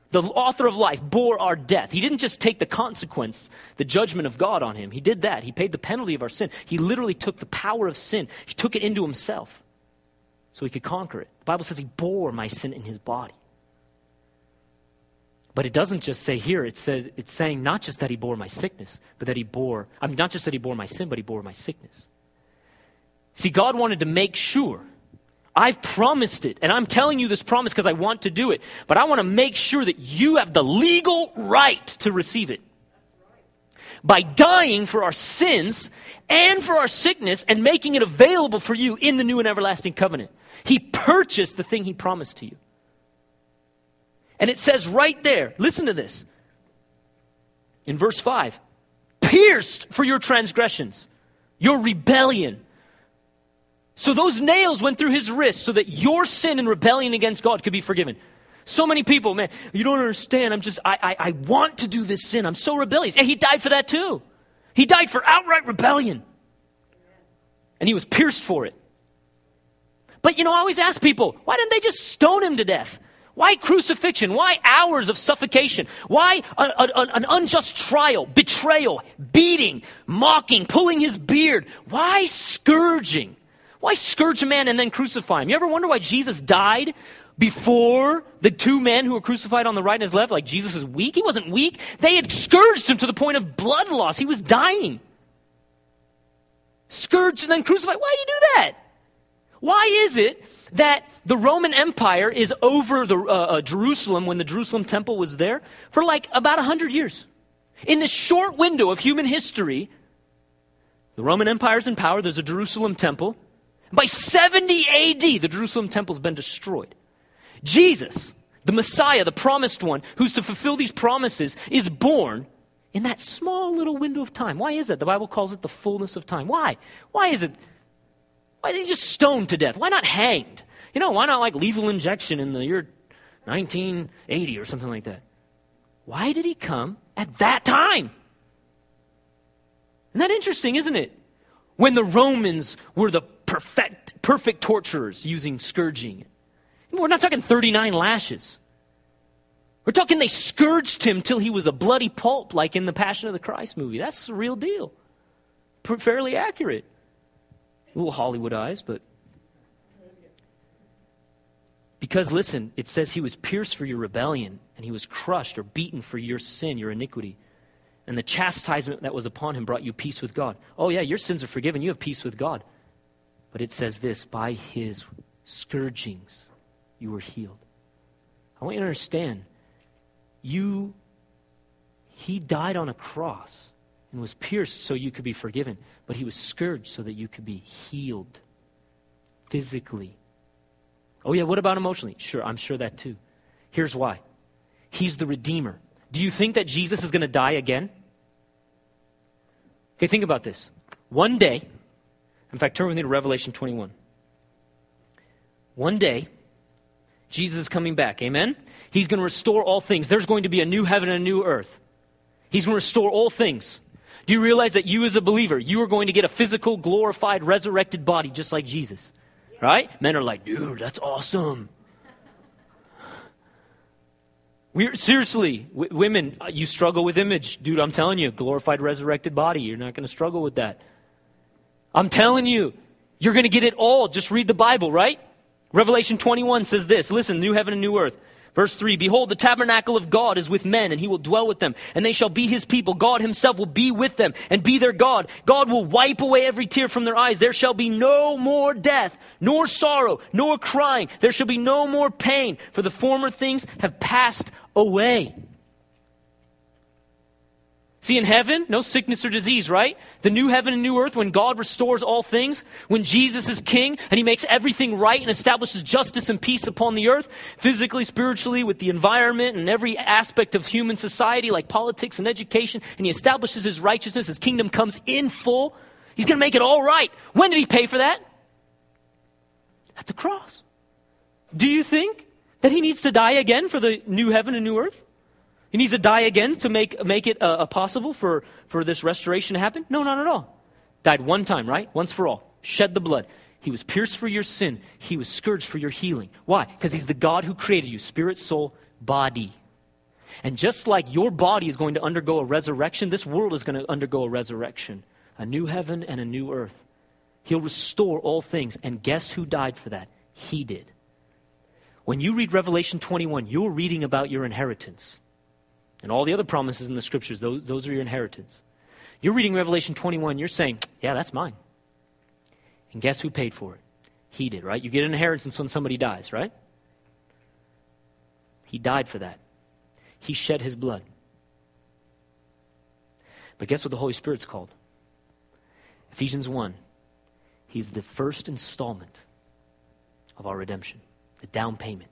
The author of life bore our death. He didn't just take the consequence, the judgment of God on him. He did that. He paid the penalty of our sin. He literally took the power of sin, he took it into himself so he could conquer it. The Bible says he bore my sin in his body. But it doesn't just say here, it says it's saying not just that he bore my sickness, but that he bore, I mean, not just that he bore my sin, but he bore my sickness. See, God wanted to make sure. I've promised it, and I'm telling you this promise because I want to do it, but I want to make sure that you have the legal right to receive it. By dying for our sins and for our sickness and making it available for you in the new and everlasting covenant. He purchased the thing he promised to you. And it says right there, listen to this. In verse 5 pierced for your transgressions, your rebellion. So those nails went through his wrists so that your sin and rebellion against God could be forgiven. So many people, man, you don't understand. I'm just, I, I, I want to do this sin. I'm so rebellious. And he died for that too. He died for outright rebellion. And he was pierced for it. But you know, I always ask people, why didn't they just stone him to death? Why crucifixion? Why hours of suffocation? Why a, a, an unjust trial, betrayal, beating, mocking, pulling his beard? Why scourging? Why scourge a man and then crucify him? You ever wonder why Jesus died before the two men who were crucified on the right and his left? Like Jesus is weak? He wasn't weak. They had scourged him to the point of blood loss. He was dying. Scourged and then crucified. Why do you do that? Why is it that the Roman Empire is over the, uh, uh, Jerusalem when the Jerusalem temple was there for like about 100 years? In this short window of human history, the Roman Empire is in power, there's a Jerusalem temple. By 70 AD, the Jerusalem temple has been destroyed. Jesus, the Messiah, the promised one, who's to fulfill these promises, is born in that small little window of time. Why is that? The Bible calls it the fullness of time. Why? Why is it why did he just stoned to death? Why not hanged? You know, why not like lethal injection in the year 1980 or something like that? Why did he come at that time? Isn't that interesting, isn't it? When the Romans were the perfect, perfect torturers using scourging. We're not talking 39 lashes. We're talking they scourged him till he was a bloody pulp, like in the Passion of the Christ movie. That's the real deal. Fairly accurate. Little eyes, but. Because listen, it says he was pierced for your rebellion, and he was crushed or beaten for your sin, your iniquity. And the chastisement that was upon him brought you peace with God. Oh, yeah, your sins are forgiven. You have peace with God. But it says this by his scourgings you were healed. I want you to understand, you, he died on a cross and was pierced so you could be forgiven, but he was scourged so that you could be healed physically. Oh, yeah, what about emotionally? Sure, I'm sure that too. Here's why He's the Redeemer. Do you think that Jesus is going to die again? Okay, think about this. One day, in fact, turn with me to Revelation 21. One day, Jesus is coming back. Amen? He's going to restore all things. There's going to be a new heaven and a new earth. He's going to restore all things. Do you realize that you, as a believer, you are going to get a physical, glorified, resurrected body just like Jesus? Right? Men are like, dude, that's awesome. We're, seriously, w- women, uh, you struggle with image. Dude, I'm telling you, glorified, resurrected body, you're not going to struggle with that. I'm telling you, you're going to get it all. Just read the Bible, right? Revelation 21 says this Listen, new heaven and new earth. Verse 3 Behold, the tabernacle of God is with men, and he will dwell with them, and they shall be his people. God himself will be with them and be their God. God will wipe away every tear from their eyes. There shall be no more death, nor sorrow, nor crying. There shall be no more pain, for the former things have passed away. See, in heaven, no sickness or disease, right? The new heaven and new earth, when God restores all things, when Jesus is king and he makes everything right and establishes justice and peace upon the earth, physically, spiritually, with the environment and every aspect of human society, like politics and education, and he establishes his righteousness, his kingdom comes in full. He's going to make it all right. When did he pay for that? At the cross. Do you think that he needs to die again for the new heaven and new earth? He needs to die again to make, make it uh, possible for, for this restoration to happen? No, not at all. Died one time, right? Once for all. Shed the blood. He was pierced for your sin. He was scourged for your healing. Why? Because he's the God who created you spirit, soul, body. And just like your body is going to undergo a resurrection, this world is going to undergo a resurrection a new heaven and a new earth. He'll restore all things. And guess who died for that? He did. When you read Revelation 21, you're reading about your inheritance. And all the other promises in the scriptures, those, those are your inheritance. You're reading Revelation 21, you're saying, yeah, that's mine. And guess who paid for it? He did, right? You get an inheritance when somebody dies, right? He died for that. He shed his blood. But guess what the Holy Spirit's called? Ephesians 1. He's the first installment of our redemption, the down payment.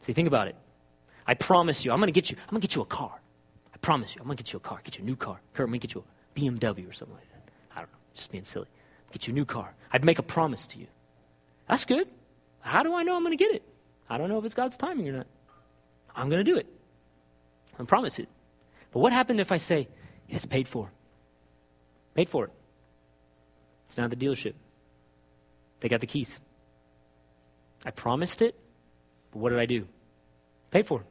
See, think about it. I promise you, I'm going to get you, I'm going to get you a car. I promise you, I'm going to get you a car, get you a new car. I'm going to get you a BMW or something like that. I don't know, just being silly. Get you a new car. I'd make a promise to you. That's good. How do I know I'm going to get it? I don't know if it's God's timing or not. I'm going to do it. I promise it. But what happened if I say, it's paid for? Paid for it. It's not the dealership. They got the keys. I promised it, what did I do? Paid for.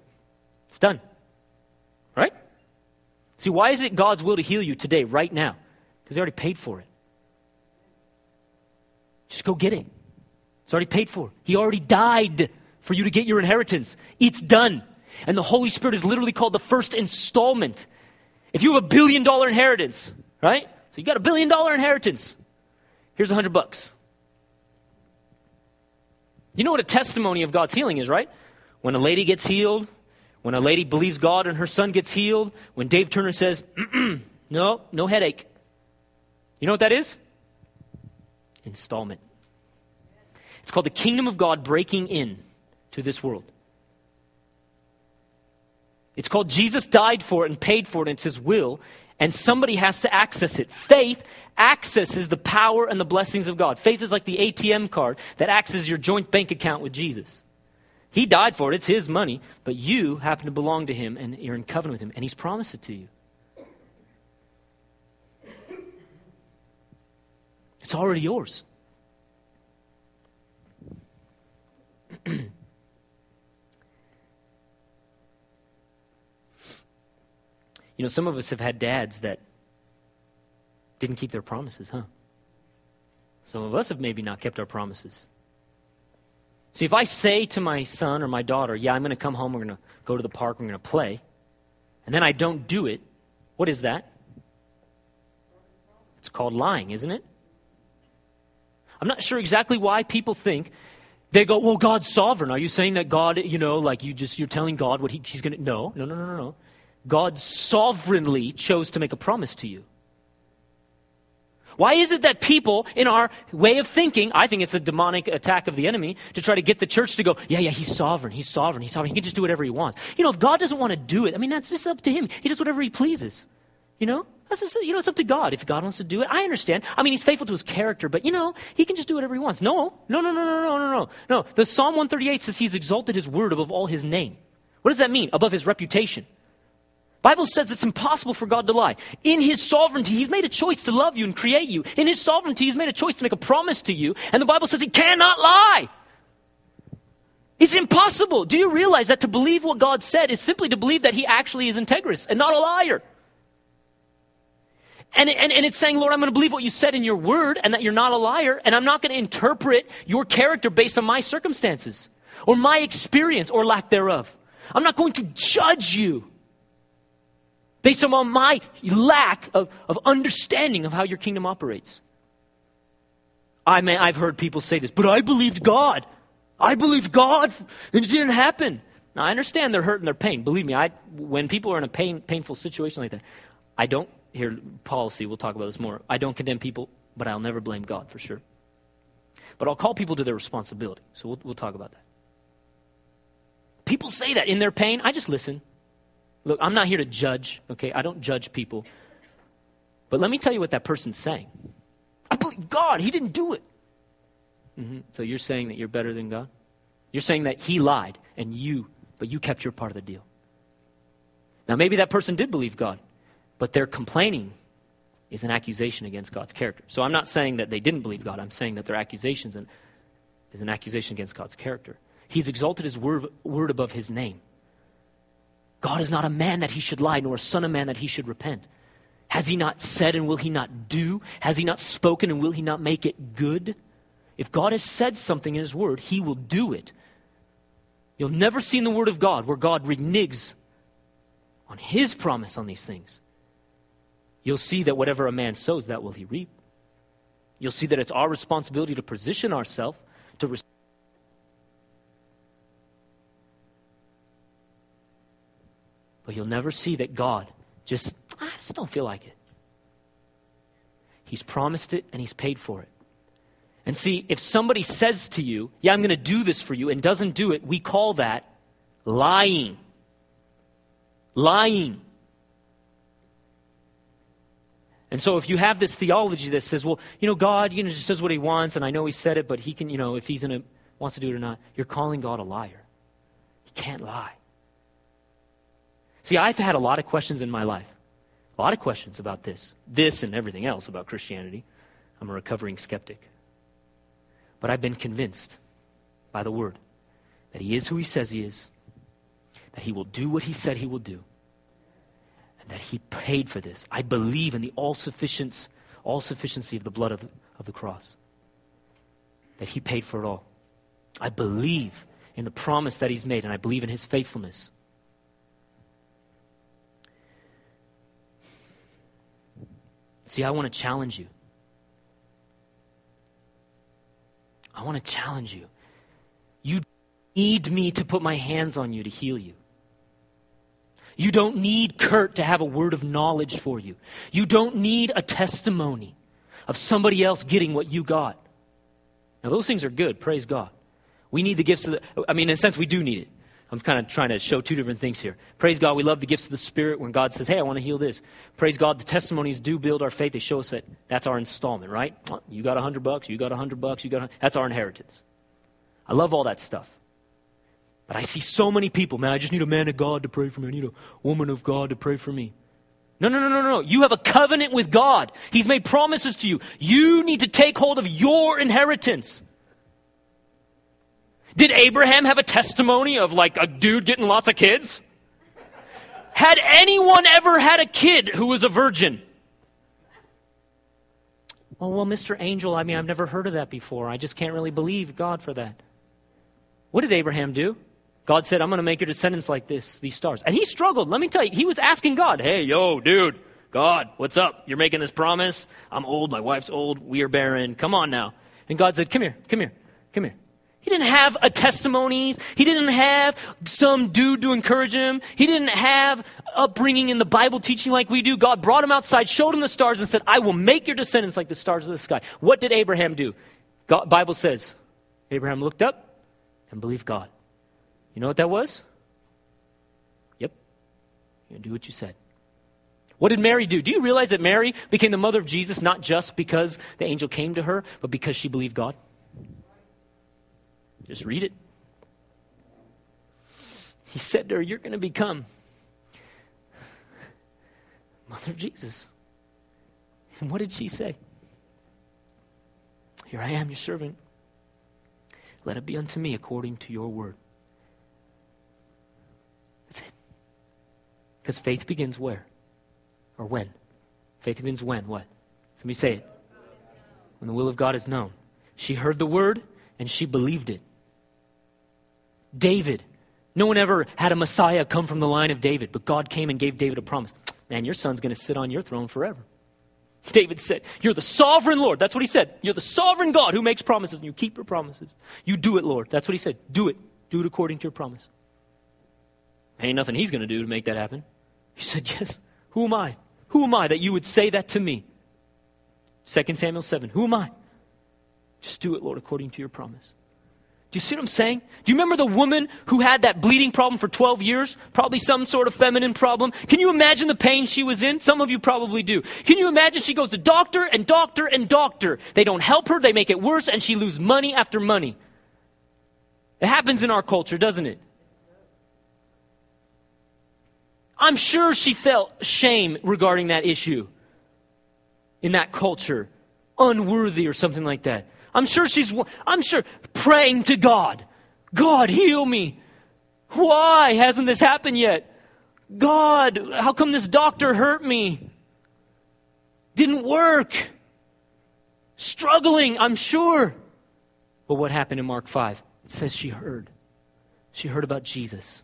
It's done. Right? See, why is it God's will to heal you today, right now? Because He already paid for it. Just go get it. It's already paid for. He already died for you to get your inheritance. It's done. And the Holy Spirit is literally called the first installment. If you have a billion dollar inheritance, right? So you got a billion dollar inheritance. Here's a hundred bucks. You know what a testimony of God's healing is, right? When a lady gets healed, when a lady believes God and her son gets healed, when Dave Turner says, no, no headache. You know what that is? Installment. It's called the kingdom of God breaking in to this world. It's called Jesus died for it and paid for it, and it's his will, and somebody has to access it. Faith accesses the power and the blessings of God. Faith is like the ATM card that accesses your joint bank account with Jesus. He died for it, it's His money, but you happen to belong to Him and you're in covenant with Him, and He's promised it to you. It's already yours. you know, some of us have had dads that didn't keep their promises, huh? Some of us have maybe not kept our promises. See, if I say to my son or my daughter, yeah, I'm going to come home, we're going to go to the park, we're going to play, and then I don't do it, what is that? It's called lying, isn't it? I'm not sure exactly why people think they go, well, God's sovereign. Are you saying that God, you know, like you just, you're telling God what he, he's going to, no, no, no, no, no, no. God sovereignly chose to make a promise to you. Why is it that people in our way of thinking, I think it's a demonic attack of the enemy to try to get the church to go, yeah, yeah, he's sovereign, he's sovereign, he's sovereign, he can just do whatever he wants. You know, if God doesn't want to do it, I mean, that's just up to him. He does whatever he pleases. You know? That's just, you know, it's up to God. If God wants to do it, I understand. I mean, he's faithful to his character, but you know, he can just do whatever he wants. No, no, no, no, no, no, no, no. No, the Psalm 138 says he's exalted his word above all his name. What does that mean? Above his reputation. Bible says it's impossible for God to lie. In his sovereignty, he's made a choice to love you and create you. In his sovereignty, he's made a choice to make a promise to you, and the Bible says he cannot lie. It's impossible. Do you realize that to believe what God said is simply to believe that he actually is integrous and not a liar? And, and, and it's saying, Lord, I'm going to believe what you said in your word and that you're not a liar, and I'm not going to interpret your character based on my circumstances or my experience or lack thereof. I'm not going to judge you based on my lack of, of understanding of how your kingdom operates. I may, I've heard people say this, but I believed God. I believed God, and it didn't happen. Now, I understand they're hurt and their pain. Believe me, I, when people are in a pain, painful situation like that, I don't here, policy, we'll talk about this more. I don't condemn people, but I'll never blame God for sure. But I'll call people to their responsibility. So we'll, we'll talk about that. People say that in their pain. I just listen. Look, I'm not here to judge, okay? I don't judge people. But let me tell you what that person's saying. I believe God, He didn't do it. Mm-hmm. So you're saying that you're better than God? You're saying that He lied and you, but you kept your part of the deal. Now, maybe that person did believe God. But their complaining is an accusation against God's character. So I'm not saying that they didn't believe God. I'm saying that their accusations is an accusation against God's character. He's exalted his word, word above his name. God is not a man that he should lie, nor a son of man that he should repent. Has he not said and will he not do? Has he not spoken and will he not make it good? If God has said something in his word, he will do it. You'll never see in the word of God where God reneges on his promise on these things you'll see that whatever a man sows, that will he reap. You'll see that it's our responsibility to position ourselves to receive. But you'll never see that God just, I just don't feel like it. He's promised it and He's paid for it. And see, if somebody says to you, Yeah, I'm going to do this for you, and doesn't do it, we call that lying. Lying. And so if you have this theology that says, well, you know, God, you know, just does what he wants, and I know he said it, but he can, you know, if he's in a, wants to do it or not, you're calling God a liar. He can't lie. See, I've had a lot of questions in my life. A lot of questions about this. This and everything else about Christianity. I'm a recovering skeptic. But I've been convinced by the word that he is who he says he is, that he will do what he said he will do, and that he paid for this. I believe in the all sufficiency, all sufficiency of the blood of of the cross. That he paid for it all. I believe in the promise that he's made, and I believe in his faithfulness. See, I want to challenge you. I want to challenge you. You need me to put my hands on you to heal you. You don't need Kurt to have a word of knowledge for you. You don't need a testimony of somebody else getting what you got. Now, those things are good, praise God. We need the gifts of the, I mean, in a sense, we do need it. I'm kind of trying to show two different things here. Praise God, we love the gifts of the Spirit when God says, hey, I want to heal this. Praise God, the testimonies do build our faith. They show us that that's our installment, right? You got a hundred bucks, you got a hundred bucks, you got that's our inheritance. I love all that stuff. But I see so many people, man, I just need a man of God to pray for me. I need a woman of God to pray for me. No, no, no, no, no. You have a covenant with God. He's made promises to you. You need to take hold of your inheritance. Did Abraham have a testimony of like a dude getting lots of kids? Had anyone ever had a kid who was a virgin? Oh, well, Mr. Angel, I mean, I've never heard of that before. I just can't really believe God for that. What did Abraham do? God said, I'm going to make your descendants like this, these stars. And he struggled. Let me tell you, he was asking God, hey, yo, dude, God, what's up? You're making this promise? I'm old. My wife's old. We are barren. Come on now. And God said, come here, come here, come here. He didn't have a testimonies. He didn't have some dude to encourage him. He didn't have upbringing in the Bible teaching like we do. God brought him outside, showed him the stars, and said, I will make your descendants like the stars of the sky. What did Abraham do? God, Bible says, Abraham looked up and believed God. You know what that was? Yep. You do what you said. What did Mary do? Do you realize that Mary became the mother of Jesus not just because the angel came to her, but because she believed God? Just read it. He said to her, You're going to become Mother of Jesus. And what did she say? Here I am, your servant. Let it be unto me according to your word. That's it. Because faith begins where? Or when? Faith begins when? What? Let me say it. When the will of God is known. She heard the word and she believed it. David. No one ever had a Messiah come from the line of David, but God came and gave David a promise. Man, your son's going to sit on your throne forever. David said, You're the sovereign Lord. That's what he said. You're the sovereign God who makes promises and you keep your promises. You do it, Lord. That's what he said. Do it. Do it according to your promise. Ain't nothing he's going to do to make that happen. He said, Yes. Who am I? Who am I that you would say that to me? 2 Samuel 7. Who am I? Just do it, Lord, according to your promise. Do you see what I'm saying? Do you remember the woman who had that bleeding problem for 12 years? Probably some sort of feminine problem. Can you imagine the pain she was in? Some of you probably do. Can you imagine she goes to doctor and doctor and doctor? They don't help her, they make it worse, and she loses money after money. It happens in our culture, doesn't it? I'm sure she felt shame regarding that issue in that culture, unworthy or something like that. I'm sure she's, I'm sure, praying to God. God, heal me. Why hasn't this happened yet? God, how come this doctor hurt me? Didn't work. Struggling, I'm sure. But what happened in Mark 5? It says she heard. She heard about Jesus.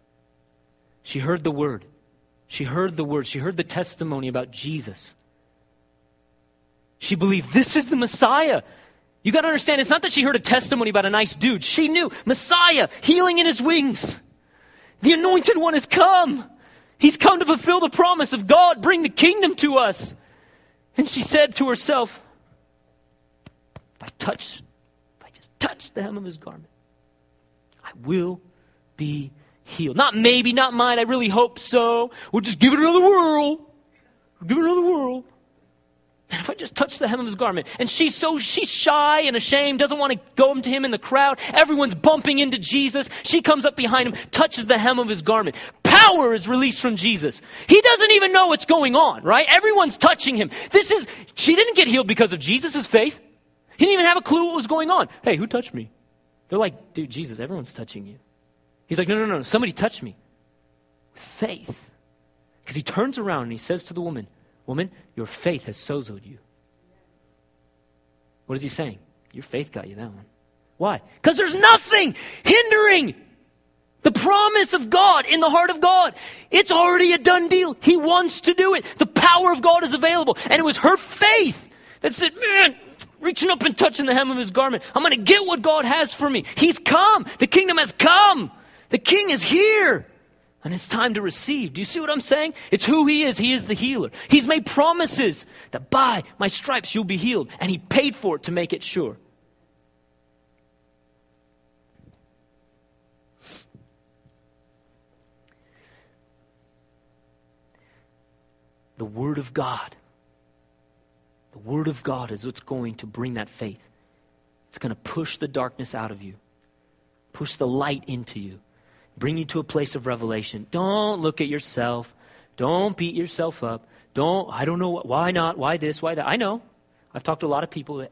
She heard the word. She heard the word. She heard the testimony about Jesus. She believed this is the Messiah. You got to understand, it's not that she heard a testimony about a nice dude. She knew Messiah, healing in his wings. The anointed one has come. He's come to fulfill the promise of God, bring the kingdom to us. And she said to herself, If I touch, if I just touch the hem of his garment, I will be healed. Not maybe, not mine. I really hope so. We'll just give it another whirl. We'll give it another whirl. And if I just touch the hem of his garment, and she's so she's shy and ashamed, doesn't want to go to him in the crowd. Everyone's bumping into Jesus. She comes up behind him, touches the hem of his garment. Power is released from Jesus. He doesn't even know what's going on, right? Everyone's touching him. This is she didn't get healed because of Jesus' faith. He didn't even have a clue what was going on. Hey, who touched me? They're like, dude, Jesus, everyone's touching you. He's like, no, no, no, somebody touched me. Faith. Because he turns around and he says to the woman, Woman, your faith has sozoed you. What is he saying? Your faith got you that one. Why? Because there's nothing hindering the promise of God in the heart of God. It's already a done deal. He wants to do it. The power of God is available. And it was her faith that said, Man, reaching up and touching the hem of his garment, I'm going to get what God has for me. He's come. The kingdom has come. The king is here. And it's time to receive. Do you see what I'm saying? It's who He is. He is the healer. He's made promises that by my stripes you'll be healed. And He paid for it to make it sure. The Word of God. The Word of God is what's going to bring that faith. It's going to push the darkness out of you, push the light into you bring you to a place of revelation. Don't look at yourself. Don't beat yourself up. Don't, I don't know, why not, why this, why that. I know. I've talked to a lot of people that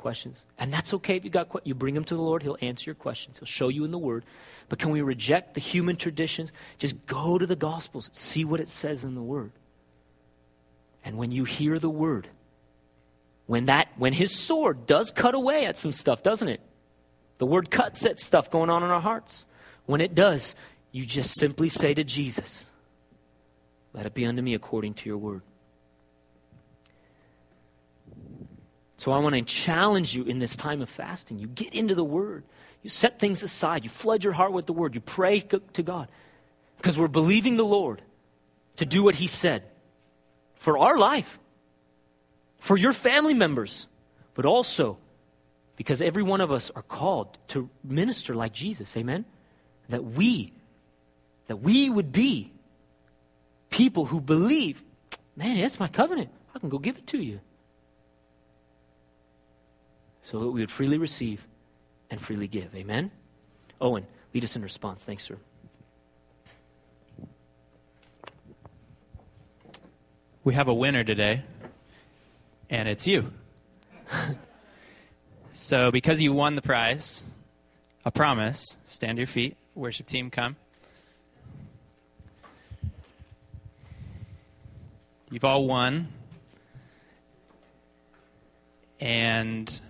questions. And that's okay if you got you bring them to the Lord, he'll answer your questions. He'll show you in the word. But can we reject the human traditions? Just go to the gospels, see what it says in the word. And when you hear the word, when that when his sword does cut away at some stuff, doesn't it? The word cuts at stuff going on in our hearts. When it does, you just simply say to Jesus, Let it be unto me according to your word. So I want to challenge you in this time of fasting. You get into the Word, you set things aside, you flood your heart with the Word, you pray to God. Because we're believing the Lord to do what He said for our life, for your family members, but also because every one of us are called to minister like Jesus. Amen? That we, that we would be people who believe, man, that's my covenant. I can go give it to you. So that we would freely receive and freely give. Amen? Owen, lead us in response. Thanks, sir. We have a winner today, and it's you. so, because you won the prize, a promise, stand to your feet. Worship team, come. You've all won. And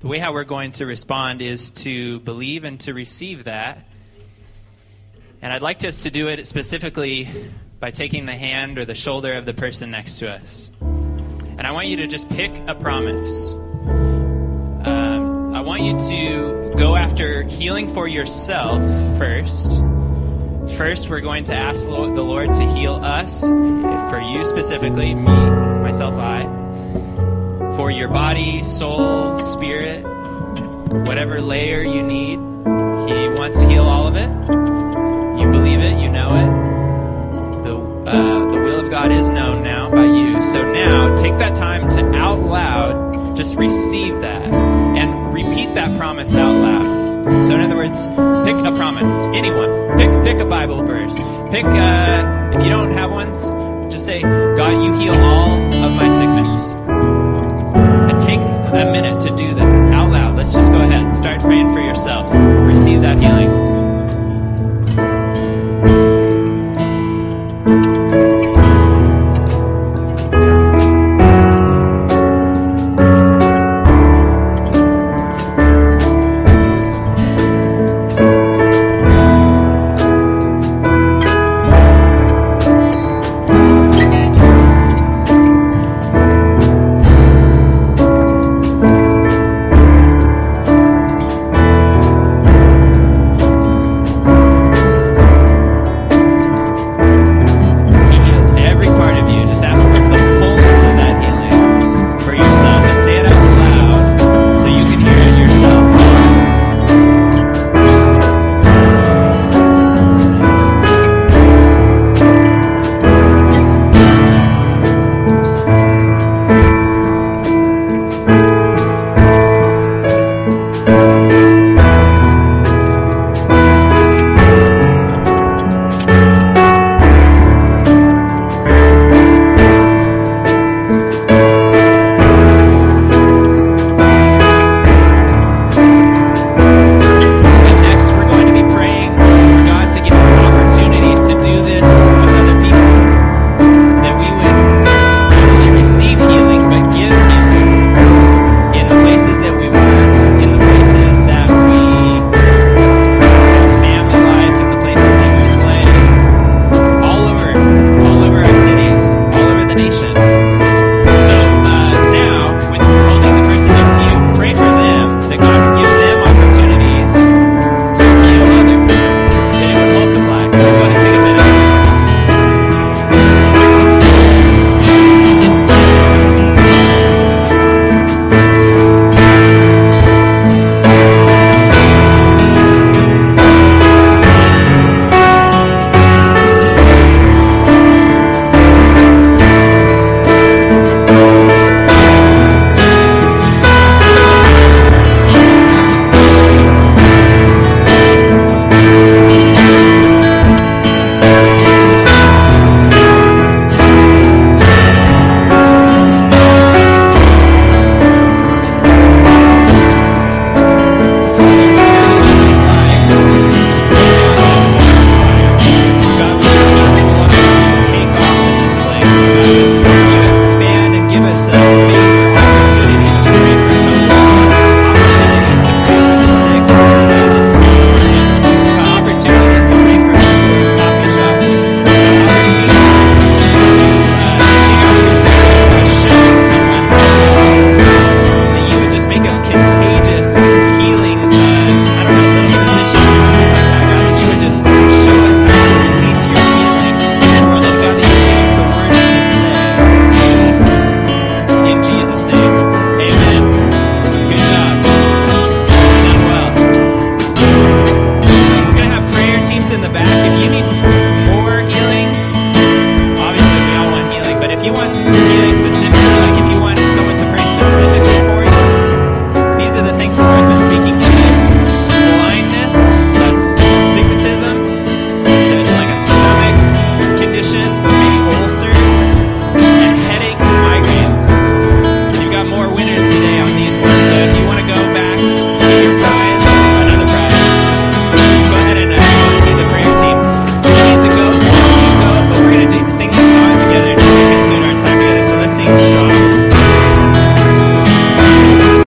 the way how we're going to respond is to believe and to receive that. And I'd like us to do it specifically by taking the hand or the shoulder of the person next to us. And I want you to just pick a promise. You to go after healing for yourself first. First, we're going to ask the Lord to heal us, for you specifically, me, myself, I, for your body, soul, spirit, whatever layer you need. He wants to heal all of it. You believe it, you know it uh, the will of God is known now by you. So now take that time to out loud just receive that that promise out loud. So in other words, pick a promise. Anyone. Pick pick a Bible verse. Pick uh, if you don't have one, just say, God, you heal all of my sickness. And take a minute to do that out loud. Let's just go ahead. And start praying for yourself.